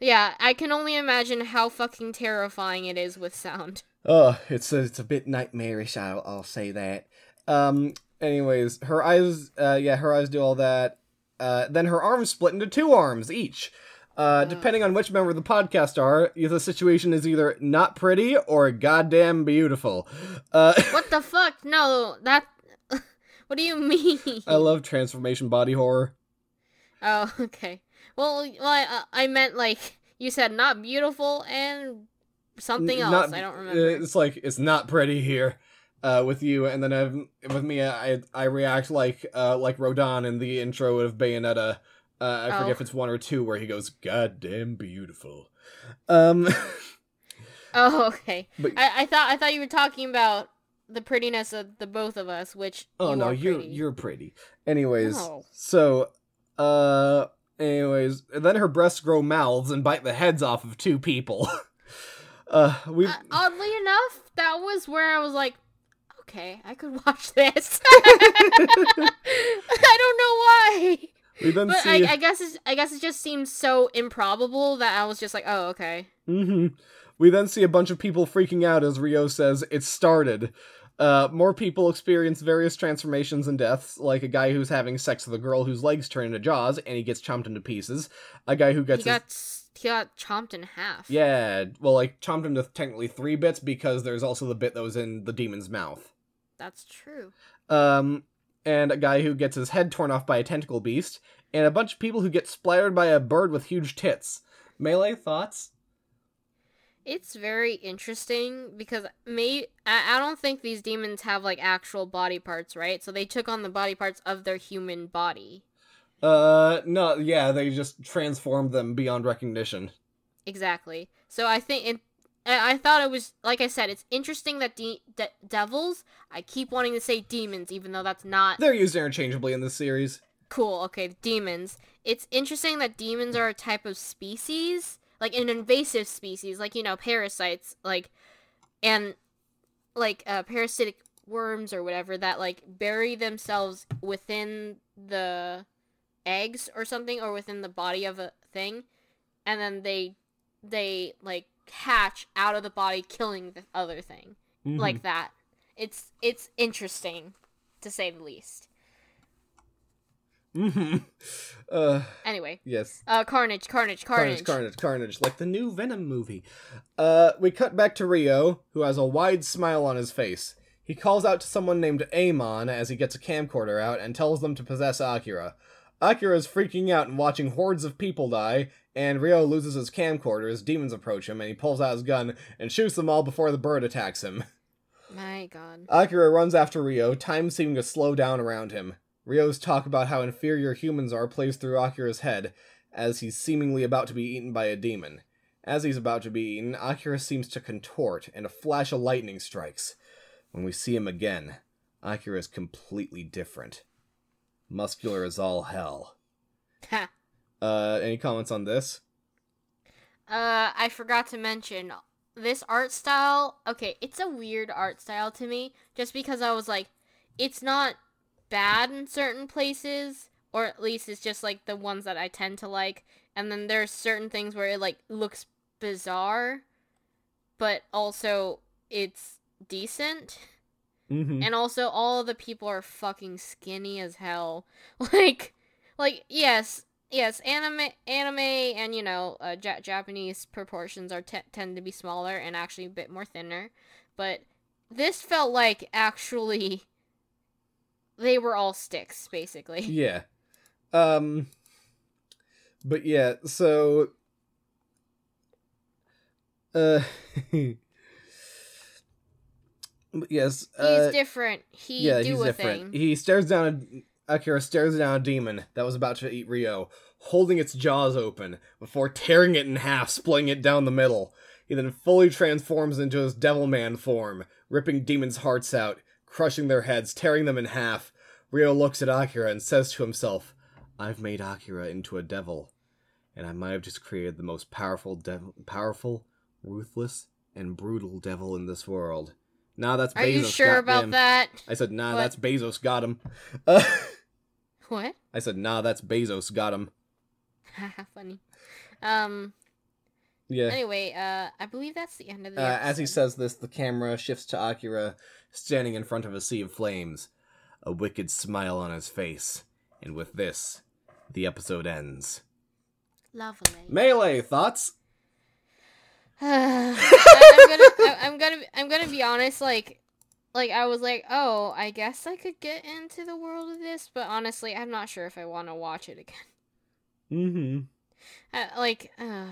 Yeah, I can only imagine how fucking terrifying it is with sound. Oh, it's a, it's a bit nightmarish. I'll I'll say that. Um. Anyways, her eyes. Uh. Yeah, her eyes do all that. Uh. Then her arms split into two arms each. Uh. Depending on which member of the podcast are, the situation is either not pretty or goddamn beautiful. Uh. <laughs> What the fuck? No, that. What do you <laughs> mean? I love transformation body horror. Oh, <laughs> okay. Well, well, I, I meant like you said, not beautiful and something else. not- I don't remember. It's like it's not pretty here. Uh, with you, and then I've, with me, I I react like uh like Rodin in the intro of Bayonetta. Uh, I forget Oh. if it's one or two where he goes, "Goddamn beautiful." Um, <laughs> Oh, okay. but I, I thought I thought you were talking about the prettiness of the both of us, which oh you no, you're pretty. you're pretty. Anyways, No. so uh, anyways, and then her breasts grow mouths and bite the heads off of two people. <laughs> uh, we Uh, oddly enough, that was where I was like, okay, I could <laughs> watch this. <laughs> I don't know why, we then but see. I, I guess it's, I guess it just seems so improbable that I was just like, oh, okay. hmm We then see a bunch of people freaking out as Rio says, It started. Uh, more people experience various transformations and deaths, like a guy who's having sex with a girl whose legs turn into jaws and he gets chomped into pieces. A guy who He gets his- got he got chomped in half. Yeah, well, like, chomped into technically three bits because there's also the bit that was in the demon's mouth. that's true. Um, and a guy who gets his head torn off by a tentacle beast, and a bunch of people who get splattered by a bird with huge tits. Melee thoughts? It's very interesting because may I, I don't think these demons have like actual body parts, right? So they took on the body parts of their human body. Uh, no, yeah, they just transformed them beyond recognition. Exactly. So I think it. I I thought it was like I said. It's interesting that de- de- devils. I keep wanting to say demons, even though that's not They're used interchangeably in this series. cool. Okay, demons. It's interesting that demons are a type of species, like an invasive species, like you know parasites, like and like uh, parasitic worms or whatever that like bury themselves within the eggs or something or within the body of a thing and then they they like hatch out of the body killing the other thing. Mhm. like that. It's it's interesting to say the least Mhm. <laughs> Uh, anyway yes. uh carnage carnage carnage, Carnage, carnage, carnage, like the new Venom movie. Uh, we cut back to Rio, who has a wide smile on his face. He calls out to someone named Amon as he gets a camcorder out and tells them to possess Akira. Akira is freaking out and watching hordes of people die, and Rio loses his camcorder as demons approach him, and he pulls out his gun and shoots them all before the bird attacks him. my god Akira runs after Rio, time seeming to slow down around him. Rio's talk about how inferior humans are plays through Akira's head as he's seemingly about to be eaten by a demon. As he's about to be eaten, Akira seems to contort, and a flash of lightning strikes. When we see him again, Akira is completely different. Muscular as all hell. Ha. Uh, any comments on this? Uh, I forgot to mention this art style. Okay, it's a weird art style to me, just because I was like, it's not bad in certain places, or at least it's just like the ones that I tend to like. And then there's certain things where it like looks bizarre, but also it's decent. Mm-hmm. And also, all the people are fucking skinny as hell. <laughs> Like, like yes, yes, anime, anime, and you know, uh, ja- Japanese proportions are te- tend to be smaller and actually a bit more thinner. But this felt like actually they were all sticks, basically. <laughs> Yeah. Um but yeah, so uh <laughs> but yes, He's uh different. He yeah, do he's a different. thing. He stares down a Akira stares down a demon that was about to eat Rio, holding its jaws open before tearing it in half, splitting it down the middle. He then fully transforms into his Devilman form, ripping demons' hearts out, crushing their heads, tearing them in half. Rio looks at Akira and says to himself, I've made Akira into a devil, and I might have just created the most powerful, powerful, ruthless, and brutal devil in this world. Nah, that's Are Bezos. you sure about goddamn. that? I said, nah, What? that's Bezos got him. Uh, <laughs> What? I said, nah, that's Bezos got him. <laughs> Funny. Um. Yeah. Anyway, uh, I believe that's the end of the. Uh, as he says this, the camera shifts to Akira standing in front of a sea of flames, a wicked smile on his face. And with this, the episode ends. Lovely. Melee, thoughts? <sighs> I, I'm gonna, I, I'm gonna, I'm gonna be honest. Like, like I was like, oh, I guess I could get into the world of this, but honestly, I'm not sure if I want to watch it again. Mm-hmm. I, like, uh,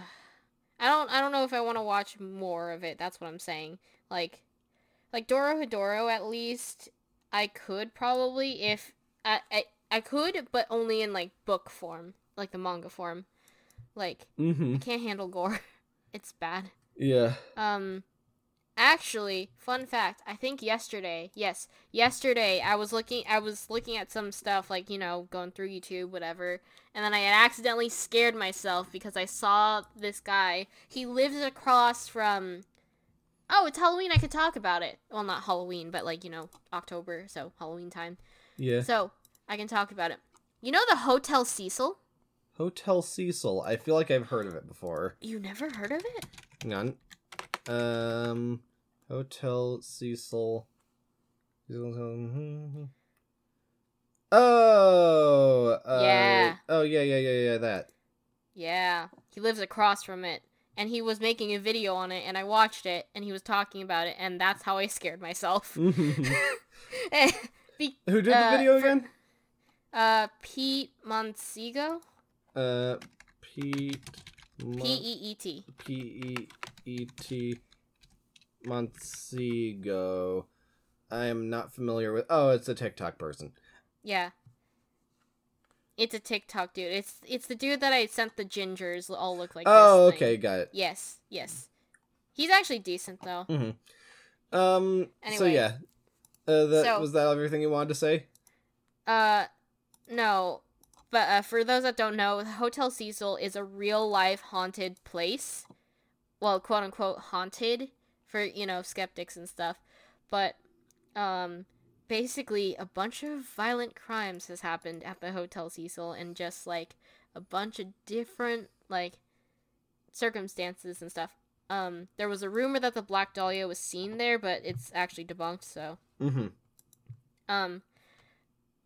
I don't, I don't know if I want to watch more of it. That's what I'm saying. Like, like Dorohedoro, at least I could probably if I, I, I could, but only in like book form, like the manga form. Like, Mm-hmm. I can't handle gore. <laughs> It's bad. Yeah. Um, actually, fun fact. I think yesterday, yes, yesterday I was looking. I was looking at some stuff like you know going through YouTube, whatever, and then I had accidentally scared myself because I saw this guy. He lives across from. Oh, it's Halloween. I could talk about it. Well, not Halloween, but like you know October, so Halloween time. Yeah. So I can talk about it. You know the Hotel Cecil? Hotel Cecil. I feel like I've heard of it before. You never heard of it? On. Um, Hotel Cecil. Oh. Uh, Yeah. Oh yeah, yeah, yeah, yeah. That. Yeah, he lives across from it. And he was making a video on it, and I watched it, and he was talking about it, and that's how I scared myself. <laughs> <laughs> Who Be- did the Uh, video for- again? uh, Peet Montzingo? Uh, Pete. P E E T. P E E T. Montzingo. I am not familiar with. Oh, it's a TikTok person. Yeah. It's a TikTok dude. It's it's the dude that I sent the gingers all look like oh, okay, thing. got it. Yes, yes. He's actually decent though. Mm-hmm. Um. So yeah. Uh, that So- was that everything you wanted to say? Uh, no. But uh, for those that don't know, Hotel Cecil is a real life haunted place. Well, quote unquote haunted for, you know, skeptics and stuff. But um, basically a bunch of violent crimes has happened at the Hotel Cecil, and just like a bunch of different like circumstances and stuff. Um, there was a rumor that the Black Dahlia was seen there, but it's actually debunked. So, Mm-hmm. um,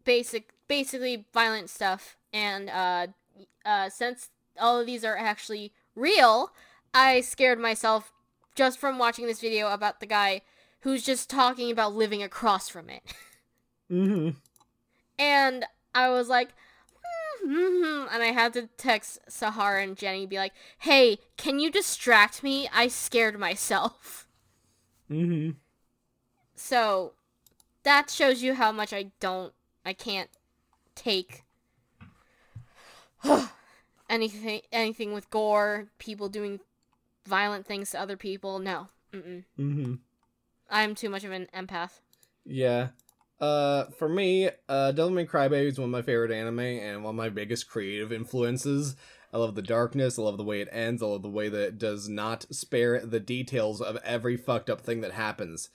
basic, basically violent stuff, and uh, uh, since all of these are actually real, I scared myself just from watching this video about the guy who's just talking about living across from it. Mm-hmm. And I was like, hmm and I had to text Sahara and Jenny, be like, hey, can you distract me? I scared myself. Mm-hmm. So that shows you how much I don't, I can't take <sighs> anything, anything with gore, people doing violent things to other people. No. Mm-hmm. I'm too much of an empath. Yeah. Uh, for me, uh, Devilman Crybaby is one of my favorite anime and one of my biggest creative influences. I love the darkness. I love the way it ends. I love the way that it does not spare the details of every fucked up thing that happens.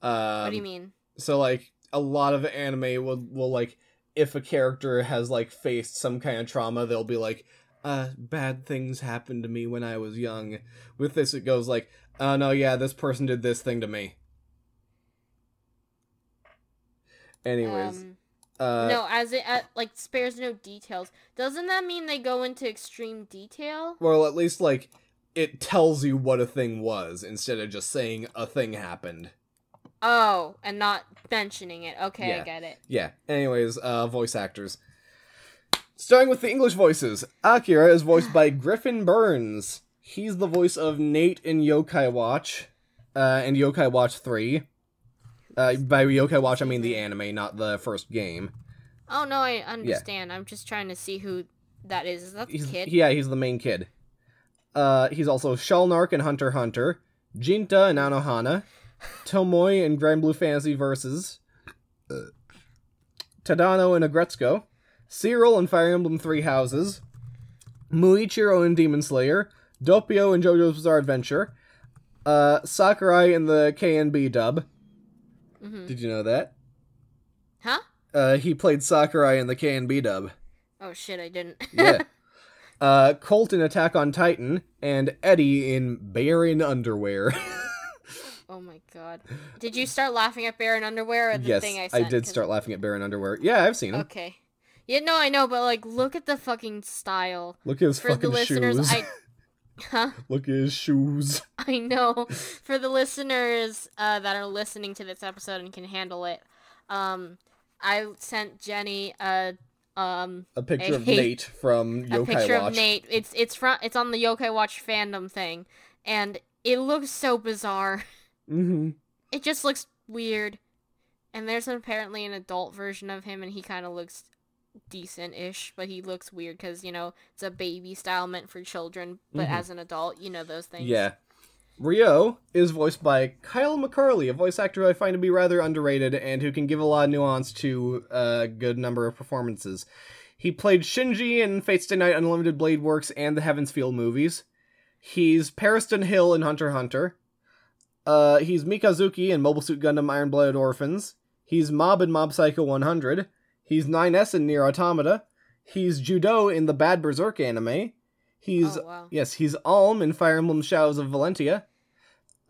Um, what do you mean? So like a lot of anime will will like if a character has like faced some kind of trauma, they'll be like, uh, bad things happened to me when I was young. With this, it goes like, oh no, yeah, this person did this thing to me. Anyways, Um, uh, no, as it uh, like spares no details. Doesn't that mean they go into extreme detail? well, at least like it tells you what a thing was instead of just saying a thing happened. Oh, and not mentioning it. Okay, Yeah. I get it. Yeah. Anyways, uh, voice actors. Starting with the English voices, Akira is voiced by <sighs> Griffin Burns. He's the voice of Nate in Yokai Watch, uh, and Yokai Watch Three. Uh, by Yokai Watch, I mean the anime, not the first game. Oh no, I understand. I'm just trying to see who that is. Is that the He's, kid? Yeah, he's the main kid. Uh, he's also Shalnark in Hunter Hunter, Jinta in Anohana, Tomoe and Granblue Fantasy Versus, Tadano and Aggretsuko, Cyril and Fire Emblem Three Houses, Muichiro and Demon Slayer, Doppio and JoJo's Bizarre Adventure, uh, Sakurai in the KNB dub. hmm Did you know that? Huh? Uh, he played Sakurai in the KNB dub. Oh shit, I didn't. <laughs> Yeah. uh, Colt in Attack on Titan, and Eddie in Baron Underwear. <laughs> oh my god. Did you start laughing at Baron Underwear or the yes, thing I I, did start laughing at Baron Underwear. Yeah, I've seen him. Okay. Yeah, no, I know, but like, look at the fucking style. Look at his For the fucking listeners, shoes. I. <laughs> Huh? Look at his shoes. <laughs> I know. For the listeners uh, that are listening to this episode and can handle it, um, I sent Jenny a um A picture of <laughs> Nate from Yokai Watch. a picture Watch. of Nate. It's it's from it's on the Yokai Watch fandom thing, and it looks so bizarre. Mm-hmm. It just looks weird. And there's apparently an adult version of him, and he kind of looks decent-ish, but he looks weird because you know it's a baby style meant for children, but Mhm. as an adult, you know those things. Yeah. Rio is voiced by Kyle McCarley, a voice actor I find to be rather underrated and who can give a lot of nuance to a good number of performances. He played Shinji in Fate/stay night Unlimited Blade Works and the Heaven's Feel movies. He's Pariston Hill in Hunter x Hunter. Uh, he's Mikazuki in Mobile Suit Gundam Iron Blooded Orphans. He's Mob in Mob Psycho 100. He's 9S in NieR Automata. He's Judeau in the Bad Berserk anime. He's Oh, wow. yes, he's Alm in Fire Emblem Shadows of Valentia.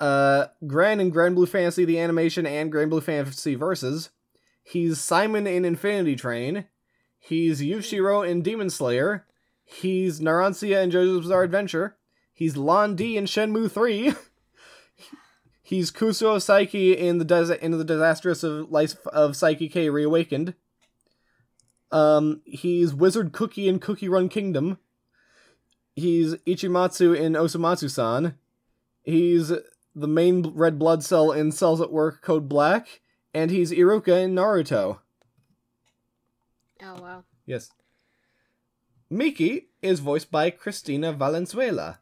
Uh, Gran in Granblue Fantasy the animation and Granblue Fantasy Versus. He's Simon in Infinity Train. He's Yushiro in Demon Slayer. He's Narancia in JoJo's Bizarre Adventure. He's Lon D in Shenmue 3. <laughs> He's Kusuo Saiki in the des- in the disastrous of life of Saiki K Reawakened. Um, he's Wizard Cookie in Cookie Run Kingdom. He's Ichimatsu in Osomatsu-san. He's the main red blood cell in Cells at Work Code Black, and he's Iruka in Naruto. Oh wow. Yes. Miki is voiced by Cristina Valenzuela.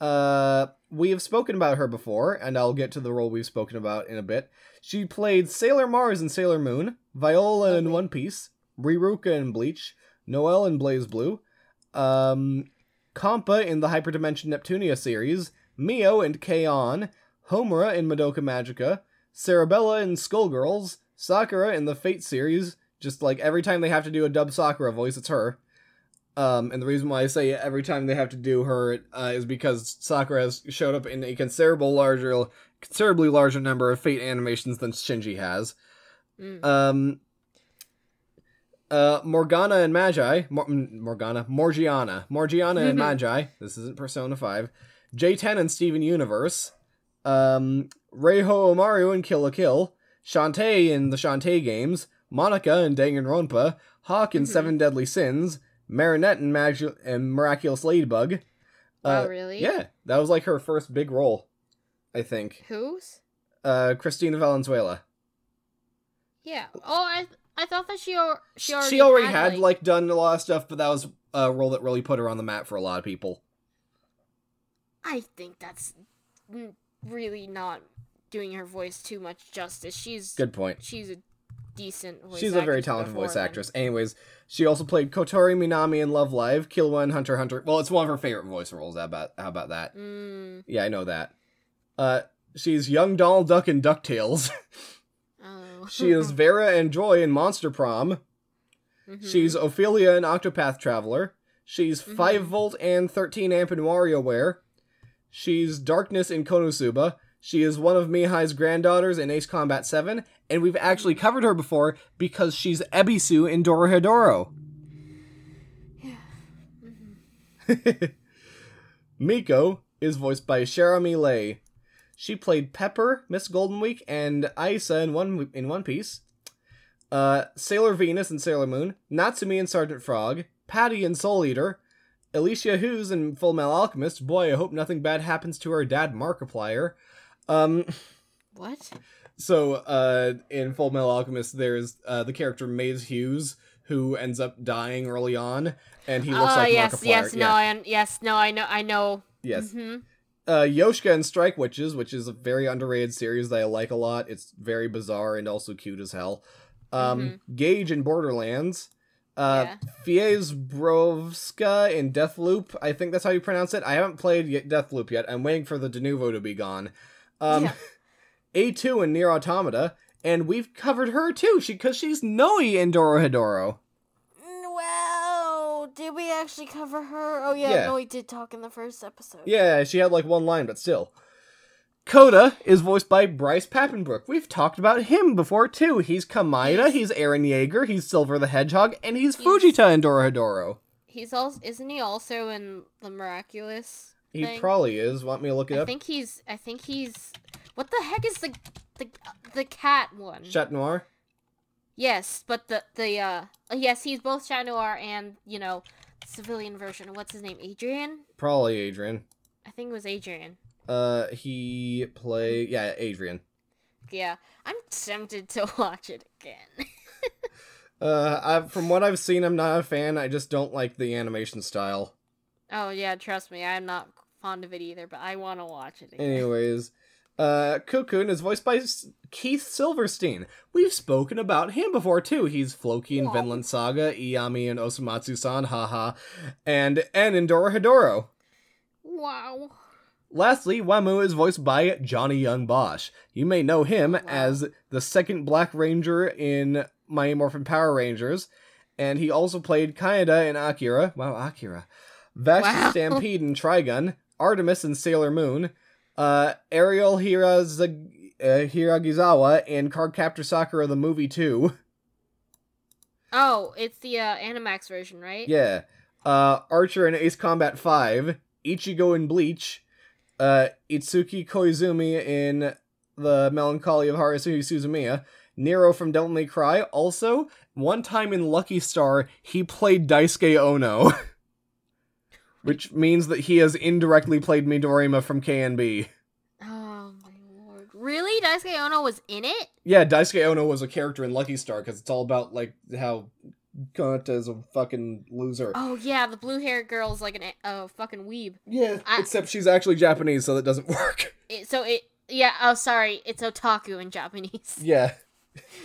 Uh, we have spoken about her before, and I'll get to the role we've spoken about in a bit. She played Sailor Mars in Sailor Moon, Viola in One Piece, Riruka in Bleach, Noelle in BlazBlue, um, Compa in the Hyperdimension Neptunia series, Mio and K-On, Homura in Madoka Magica, Cerebella in Skullgirls, Sakura in the Fate series. Just like every time they have to do a dub Sakura voice, it's her. Um, and the reason why I say every time they have to do her uh, is because Sakura has showed up in a considerable larger, considerably larger number of Fate animations than Shinji has. Mm. Um, uh, Morgana and Magi, Mor- mm, Morgana, Morgiana, Morgiana and <laughs> Magi. This isn't Persona Five. J10 and Steven Universe. Um, Reiho Omaru and Kill la Kill. Shantae in the Shantae games. Monaca and Danganronpa. Hawk in Mhm. Seven Deadly Sins. Marinette and, Mag- and Miraculous Ladybug. wow, uh, really? Yeah, that was like her first big role, I think. Whose? Uh, Cristina Valenzuela. Yeah. Oh, I I thought that she al- she already, she already had, had like done a lot of stuff, but that was a role that really put her on the map for a lot of people. I think that's really not doing her voice too much justice. She's Good point. She's a decent voice She's a very talented voice then. actress. Anyways, she also played Kotori Minami in Love Live, Killua in Hunter Hunter. Well, it's one of her favorite voice roles. How about how about that? Mm, Yeah, I know that. Uh, she's young Donald Duck in Ducktales. <laughs> oh. she is <laughs> Vera and Joy in Monster Prom. Mhm. She's Ophelia in Octopath Traveler. She's Mhm. 5 volt and 13 amp in WarioWare. She's Darkness in Konosuba. She is one of Mihaly's granddaughters in Ace Combat 7, and we've actually covered her before because she's Ebisu in Dorohedoro. Yeah. Mhm. <laughs> Miko is voiced by Cherami Leigh. She played Pepper, Miss Golden Week, and Aisa in One in One Piece. Uh, Sailor Venus and Sailor Moon, Natsumi and Sergeant Frog, Patty and Soul Eater, Elicia Hughes and Full Metal Alchemist. Boy, I hope nothing bad happens to her dad, Markiplier. Um, What? so uh, in Full Metal Alchemist, there's uh, the character Maes Hughes who ends up dying early on, and he looks oh like yes, Markiplier. yes, yeah. no, I un- yes, no, I know, I know. yes. hmm uh, Yoshika and Strike Witches, which is a very underrated series that I like a lot. It's very bizarre and also cute as hell. Um, Gage in Borderlands. Uh, Yeah. Fiezbrovska in Deathloop. I think that's how you pronounce it. I haven't played yet Deathloop yet. I'm waiting for the Denuvo to be gone. Um, Yeah. <laughs> A2 in NieR Automata. And we've covered her too, she because she's Noi in Dorohedoro. Wow, did we actually cover her? Oh yeah, Yeah. no, we did talk in the first episode. Yeah, she had like one line, but still. Koda is voiced by Bryce Papenbrook. We've talked about him before too. He's Kamaida, he's Eren Yeager, he's Silver the Hedgehog, and he's He's- Fujita in Dorohedoro. He's also isn't he also in the miraculous? He thing? probably is. Want me to look it I up? I think he's. I think he's. What the heck is the the the cat one? Chat Noir? yes, but the the uh yes, he's both Chat Noir and you know civilian version. What's his name? Adrien. Probably Adrien. I think it was Adrien. Uh, he play yeah Adrien. Yeah, I'm tempted to <laughs> watch it again. <laughs> Uh, I, from what I've seen, I'm not a fan. I just don't like the animation style. oh yeah, trust me, I'm not fond of it either, but I want to watch it again. Anyways, uh, Kukun is voiced by Keith Silverstein. We've spoken about him before too. He's Floki in Wow. Vinland Saga, Iyami in Osomatsu-san, haha, and and in Dorohedoro. Wow. Lastly, Wamu is voiced by Johnny Yong Bosch. You may know him wow. as the second Black Ranger in Mighty Morphin Power Rangers, and he also played Kaneda in Akira. Wow, Akira. Vash Wow. Stampede in Trigun, Artemis in Sailor Moon, uh, Eriol Hirazag- uh, Hiiragizawa in Cardcaptor Sakura the movie too. Oh, it's the uh, Animax version, right? Yeah. Uh, Archer in Ace Combat 5, Ichigo in Bleach, uh, Itsuki Koizumi in The Melancholy of Haruhi Suzumiya, Nero from Devil May Cry. Also, one time in Lucky Star, he played Daisuke Ono. <laughs> Which means that he has indirectly played Midorima from KNB. Oh my lord. Really? Daisuke Ono was in it? Yeah, Daisuke Ono was a character in Lucky Star because it's all about, like, how Konata is a fucking loser. Oh yeah, the blue haired girl's like an a uh, fucking weeb. Yeah, I- except she's actually Japanese, so that doesn't <laughs> work. It, so it yeah, oh sorry, it's otaku in Japanese. Yeah.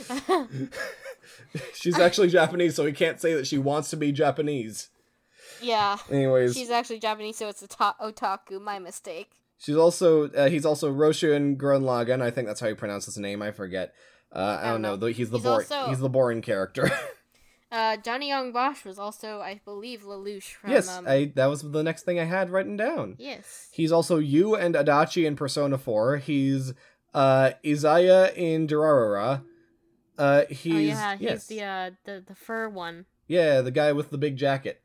<laughs> <laughs> She's actually Japanese, so we can't say that she wants to be Japanese. Yeah. Anyways, She's actually Japanese, so it's ota- otaku, my mistake. She's also uh, he's also Roshan Grunlagan. I think that's how you pronounce his name. I forget. Uh, I, don't don't know. know. He's the He's boring. also- He's the boring character. <laughs> Uh, Johnny Yong Bosch was also, I believe, Lelouch from. yes, um, I that was the next thing I had written down. Yes. He's also Yu and Adachi in Persona 4. He's uh Izaya in Durarara. Uh he's oh yeah, he's yes. the uh the the fur one. Yeah, the guy with the big jacket.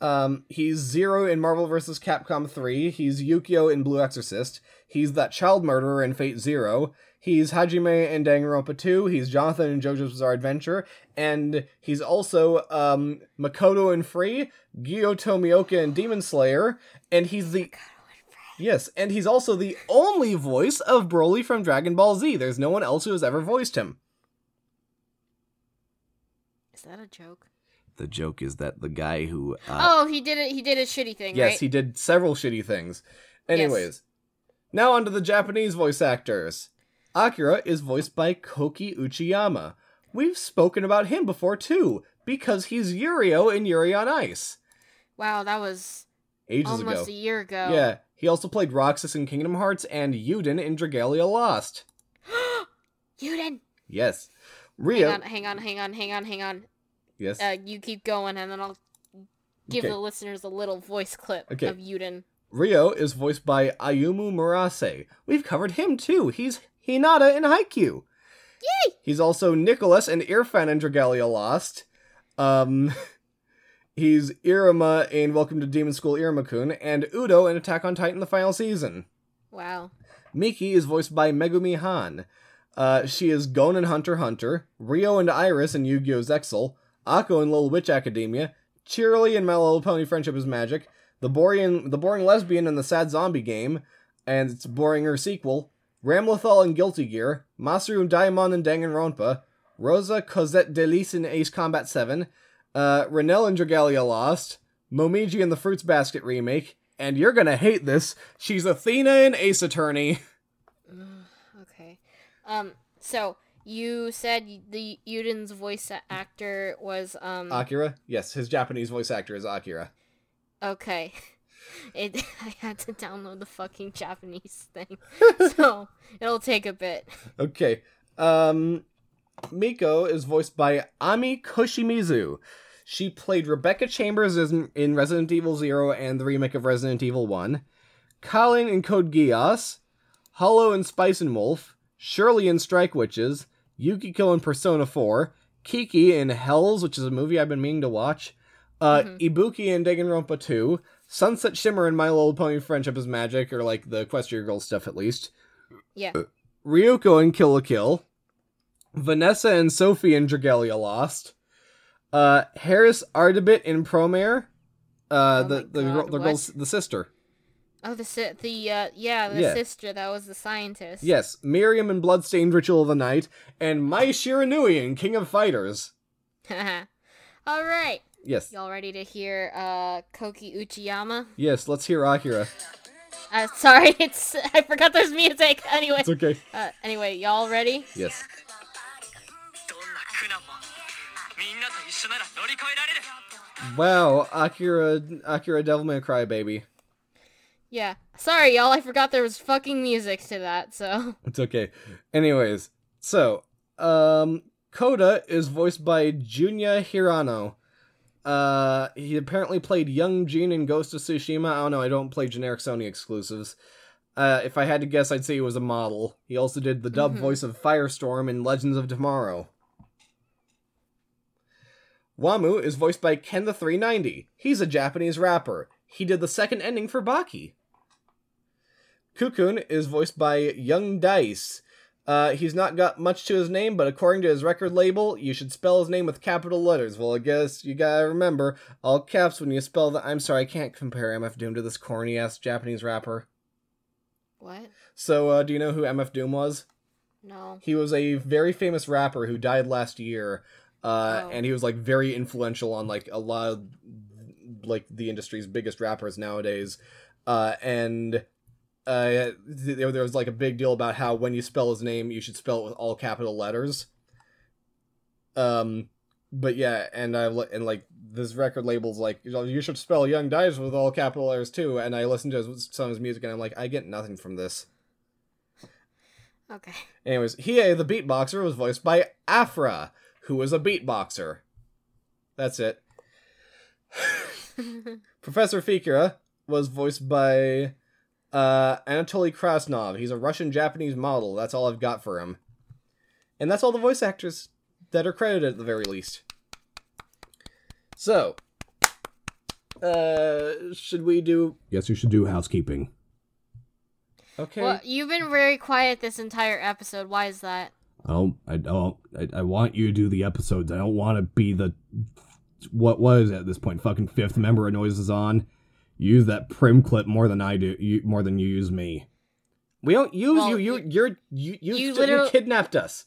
Um he's Zero in Marvel vs. Capcom 3. He's Yukio in Blue Exorcist. He's that child murderer in Fate Zero. He's Hajime in Danganronpa 2. He's Jonathan in JoJo's Bizarre Adventure. And he's also um Makoto in Free, Giyu Tomioka in Demon Slayer, and he's the Yes, and he's also the only voice of Broly from Dragon Ball Z. There's no one else who has ever voiced him. Is that a joke? The joke is that the guy who oh, he did it. He did a shitty thing, Uh, Yes, right? he did several shitty things. Anyways, now onto the Japanese voice actors. Akira is voiced by Koki Uchiyama. We've spoken about him before too, because he's Yurio in Yuri on Ice. Wow, that was Ages almost ago. a year ago. Yeah, he also played Roxas in Kingdom Hearts and Euden in Dragalia Lost. <gasps> Euden. Yes. Rio. Hang on, hang on, hang on, hang on, hang on. Yes. Uh, you keep going, and then I'll give Okay. the listeners a little voice clip Okay. of Euden. Rio is voiced by Ayumu Murase. We've covered him too. He's Hinata in Haikyuu. Yay! He's also Nicholas and Irfan in Dragalia Lost. Um, <laughs> he's Iruma in Welcome to Demon School Iruma-kun, and Udo in Attack on Titan the final season. Wow. Miki is voiced by Megumi Han. Uh, she is Gon in Hunter Hunter, Rio and Iris in Yu-Gi-Oh! Zexal, Akko in Little Witch Academia, Cheerily in My Little Pony Friendship is Magic, the boring, the boring lesbian in the Sad Zombie game, and its boringer sequel, Ramlethal in Guilty Gear, Masaru and Daimon in Danganronpa, Rosa Cosette Delis in Ace Combat 7, uh, Renelle in Dragalia Lost, Momiji in the Fruits Basket remake, and you're gonna hate this, she's Athena in Ace Attorney. Okay. Um. So you said the Euden's voice actor was um. Akira? Yes, his Japanese voice actor is Akira. Okay. <laughs> It. <laughs> I had to download the fucking Japanese thing, <laughs> so it'll take a bit. Okay. Um Miko is voiced by Ami Koshimizu. She played Rebecca Chambers in, in Resident Evil 0 and the remake of Resident Evil 1. Kallen in Code Geass. Holo in Spice and Wolf. Shirley in Strike Witches. Yukiko in Persona 4. Kiki in Hells, which is a movie I've been meaning to watch. Uh, Ibuki in Danganronpa 2. Sunset Shimmer in My Little Pony Friendship is Magic, or like the Equestria Girl stuff at least. Yeah. Ryuko in Kill la Kill, Vanessa and Sophie in Dragalia Lost, uh, Heris Ardebit in Promare, uh, Oh the my the girl, the what? girl's the sister. Oh, the si- the uh, yeah, the yeah. sister that was the scientist. Yes, Miriam and Bloodstained Ritual of the Night, and Mai Shiranui and King of Fighters. <laughs> All right. Yes. Y'all ready to hear uh, Koki Uchiyama? Yes, let's hear Akira. <laughs> uh, sorry, <laughs> it's I forgot there's music. Anyway, it's okay. Uh, anyway, y'all ready? Yes. Wow, Akira Akira Devilman Crybaby. Yeah. Sorry, y'all. I forgot there was fucking music to that. So <laughs> It's okay. Anyways, so um Koda is voiced by Junya Hirano. Uh he apparently played young Jin in Ghost of Tsushima. I don't know, I don't play generic Sony exclusives. Uh if I had to guess I'd say he was a model. He also did the dub Mhm. voice of Firestorm in Legends of Tomorrow. Wamu is voiced by Ken the 390. He's a Japanese rapper. He did the second ending for Baki. Kukun is voiced by Young Dais. Uh, he's not got much to his name, but according to his record label, you should spell his name with capital letters. Well, I guess you gotta remember all caps when you spell the. I'm sorry, I can't compare MF Doom to this corny ass Japanese rapper. what? So, uh, do you know who MF Doom was? No. He was a very famous rapper who died last year, uh, Oh. and he was like very influential on like a lot of like the industry's biggest rappers nowadays. Uh, and uh, th- there there was like a big deal about how when you spell his name, you should spell it with all capital letters. Um, but yeah, and I and like this record label's like you, should spell Young Dais with all capital letters too. And I listened to his, some of his music and I'm like, I get nothing from this. Okay. Anyways, Hiei the beatboxer was voiced by Afra, who was a beatboxer. That's it. <laughs> Professor Fikira was voiced by uh, Anatoly Krasnov. He's a Russian Japanese model. That's all I've got for him. And that's all the voice actors that are credited at the very least. So, uh, should we do. Yes, you should do housekeeping. Okay. well, you've been very quiet this entire episode. Why is that? I don't. I don't. I, I want you to do the episodes. I don't want to be the what was at this point fucking fifth member of Noises on. You use that prim clip more than I do. You more than you use me. we don't use Well, you. You, you- you're. You, you, you you, literally- kidnapped us.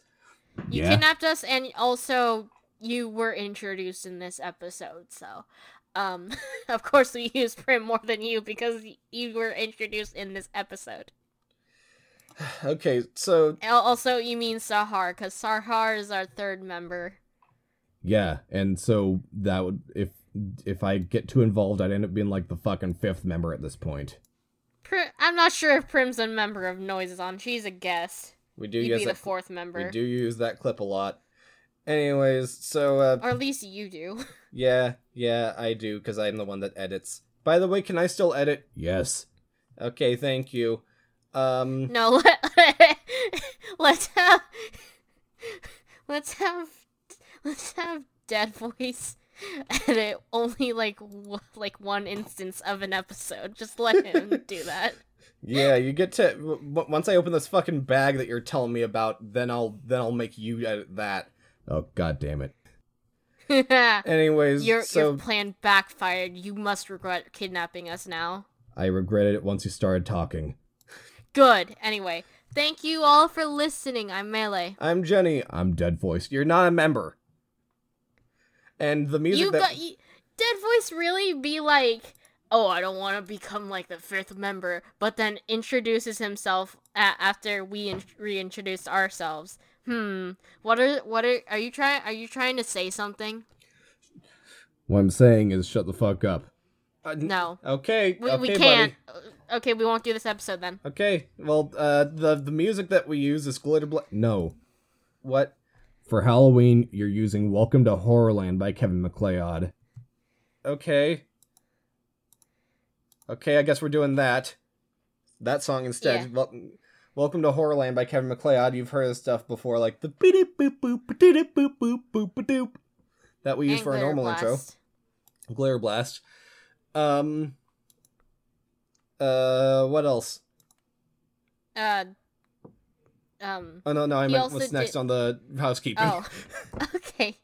You Yeah. kidnapped us, and also you were introduced in this episode. So, um, <laughs> of course we use Prim more than you because you were introduced in this episode. <sighs> Okay, so Also, you mean Sahar because Sahar is our third member. Yeah, and so that would if if I get too involved, I'd end up being like the fucking fifth member at this point. Prim- I'm not sure if Prim's a member of Noises on. She's a guest. we do You'd use be the that. fourth member, We do use that clip a lot. Anyways, so uh, or at least you do. <laughs> yeah, yeah, I do because I'm the one that edits. By the way, can I still edit? Yes. Okay, thank you. Um, No, <laughs> let, let's have let's have let's have dead voice <laughs> edit only like w- like one instance of an episode. Just let him <laughs> do that. yeah, you get to w- w- once I open this fucking bag that you're telling me about, then I'll then I'll make you edit that. Oh god damn it. <laughs> Anyways, your so your plan backfired. You must regret kidnapping us now. I regretted it once you started talking. Good. Anyway, thank you all for listening. I'm Melee. I'm Jenny. I'm dead Voice. You're not a member. And the music You that got you, Dead Voice really be like, oh, I don't want to become like the fifth member, but then introduces himself a- after we in- reintroduced ourselves. Hmm. What are what are are you trying? Are you trying to say something? What I'm saying is shut the fuck up. uh, n- No, Okay, we, okay, we can't. Uh, Okay, we won't do this episode then. Okay, well, uh, the the music that we use is glitter. Bla- No. what? For Halloween, you're using Welcome to Horrorland by Kevin MacLeod. Okay. Okay, I guess we're doing that. That song instead. Yeah. Wel- Welcome to Horrorland by Kevin MacLeod. You've heard of stuff before, like the beep boop boop boop boop boop boop boop that we use And for a Glitter normal intro. Glare Blast. Um. Uh, what else? Uh. Um. Oh no, no, I meant what's next did- on the housekeeping. Oh. <laughs> okay.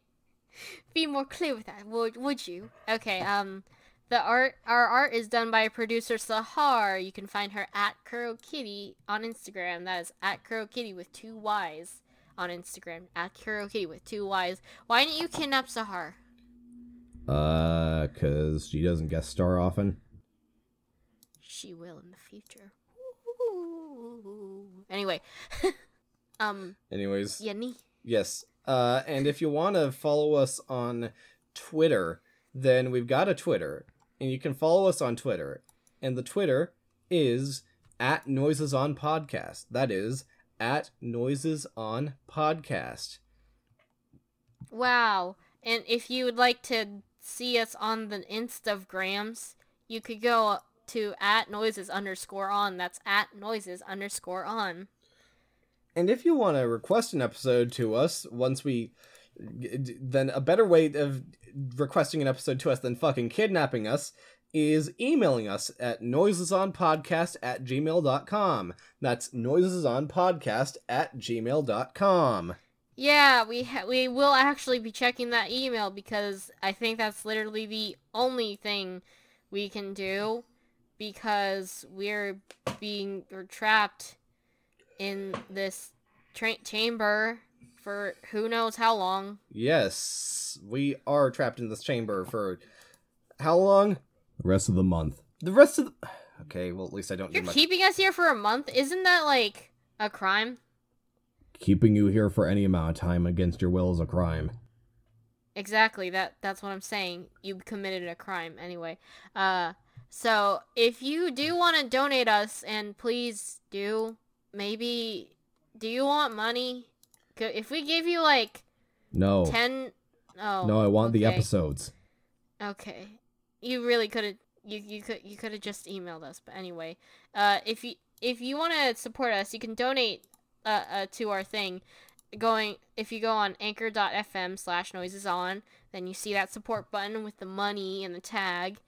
Be more clear with that, would would you? Okay. Um. The art, our art is done by producer Sahar. You can find her at Kuro Kitty on Instagram. That is at Kuro Kitty with two Y's on Instagram. At Kuro Kitty with two Y's. Why didn't you kidnap Sahar? Uh, cause she doesn't guest star often. She will in the future. Ooh. Anyway, <laughs> um, Anyways, Yenny. Yes. Uh, and if you want to follow us on Twitter, then we've got a Twitter, and you can follow us on Twitter, and the Twitter is at Noises on Podcast. That is at Noises on Podcast. Wow. And if you would like to see us on the Instagrams, you could go to at noises underscore on. That's at noises underscore on. And if you want to request an episode to us, once we. Then a better way of requesting an episode to us than fucking kidnapping us is emailing us at noisesonpodcast at gmail.com. That's noisesonpodcast at gmail.com. Yeah, we ha- we will actually be checking that email because I think that's literally the only thing we can do because we're being we're trapped in this tra- chamber for who knows how long. Yes, we are trapped in this chamber for how long? The rest of the month. The rest of the. Okay, well, at least I don't do You're much. keeping us here for a month? Isn't that like a crime? Keeping you here for any amount of time against your will is a crime. Exactly. That that's what I'm saying. You committed a crime anyway. Uh so if you do want to donate us and please do maybe do you want money? If we give you like No. 10 Oh. no, I want the episodes. Okay. You really could have you you could you could have just emailed us, but anyway. Uh if you if you want to support us, you can donate uh, uh to our thing going if you go on anchor.fm slash noises on then you see that support button with the money and the tag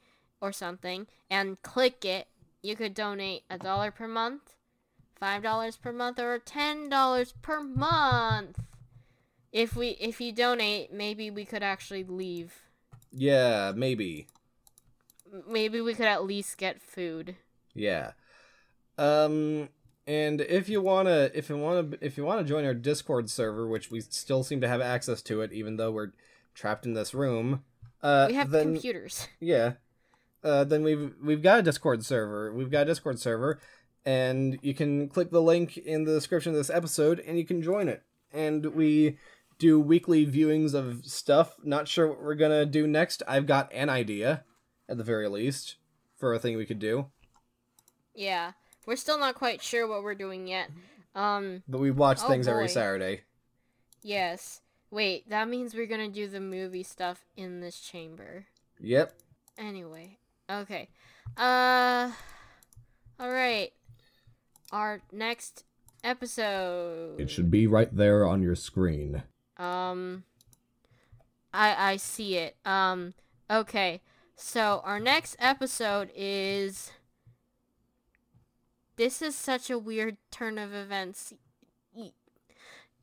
or something and click it you could donate a dollar per month five dollars per month or ten dollars per month if we if you donate maybe we could actually leave Yeah, maybe. Maybe we could at least get food Yeah. Um and if you wanna if you wanna if you wanna join our Discord server, which we still seem to have access to it, even though we're trapped in this room, uh we have then computers yeah. Uh then we've we've got a Discord server. We've got a Discord server, and you can click the link in the description of this episode and you can join it. And we do weekly viewings of stuff. Not sure what we're gonna do next. I've got an idea, at the very least, for a thing we could do. yeah we're still not quite sure what we're doing yet um But we watch Oh, things every. Saturday. Yes. Wait, that means we're gonna do the movie stuff in this chamber. Yep. Anyway. Okay. Uh Alright. Our next episode. It should be right there on your screen. Um I I see it. Um okay. So our next episode is This is such a weird turn of events. Y-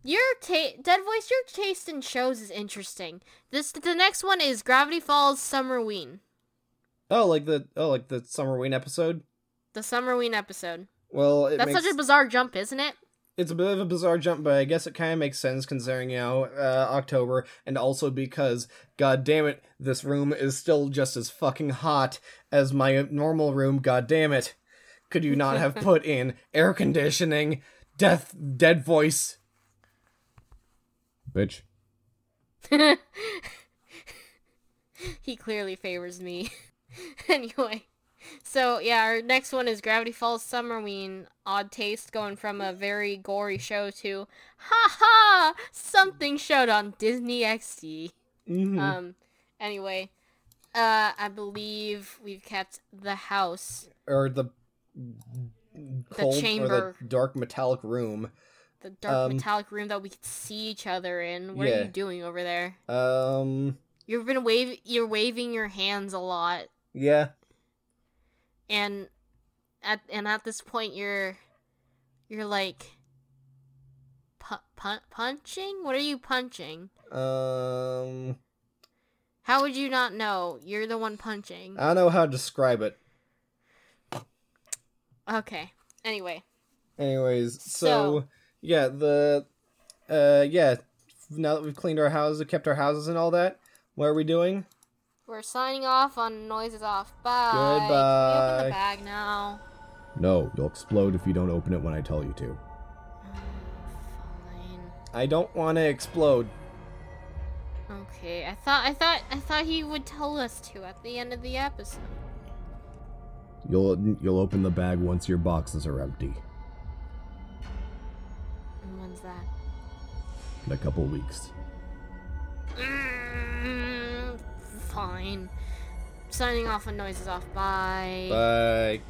Your ta- Dead Voice, your taste in shows is interesting. This the next one is Gravity Falls Summerween. Oh, like the oh, like the Summerween episode. The Summerween episode. Well, it That's makes, such a bizarre jump, isn't it? it's a bit of a bizarre jump, but I guess it kind of makes sense considering you know uh, October, and also because, god damn it, this room is still just as fucking hot as my normal room. God damn it, could you not have <laughs> put in air conditioning? Death, dead voice. Bitch. <laughs> he clearly favors me. <laughs> anyway, so yeah, our next one is Gravity Falls Summerween. Odd taste going from a very gory show to ha ha something showed on Disney XD. Mhm. Um, anyway, uh, I believe we've kept the house, or the cold or chamber. the dark metallic room. the dark Um, metallic room that we could see each other in. What are you doing over there? Um, You've been wave. You're waving your hands a lot. yeah. And at and at this point you're you're like pu- pun- punching? What are you punching? Um, how would you not know? You're the one punching. I don't know how to describe it. okay. Anyway. Anyways, so, So- yeah, the uh yeah, now that we've cleaned our houses, kept our houses and all that, what are we doing? We're signing off on noises off bye Can open the bag now No, you'll explode if you don't open it when I tell you to. fine I don't want to explode. okay i thought i thought i thought he would tell us to at the end of the episode You'll you'll open the bag once your boxes are empty. and when's that In a couple weeks. Mm. Fine signing off on noises off bye Bye.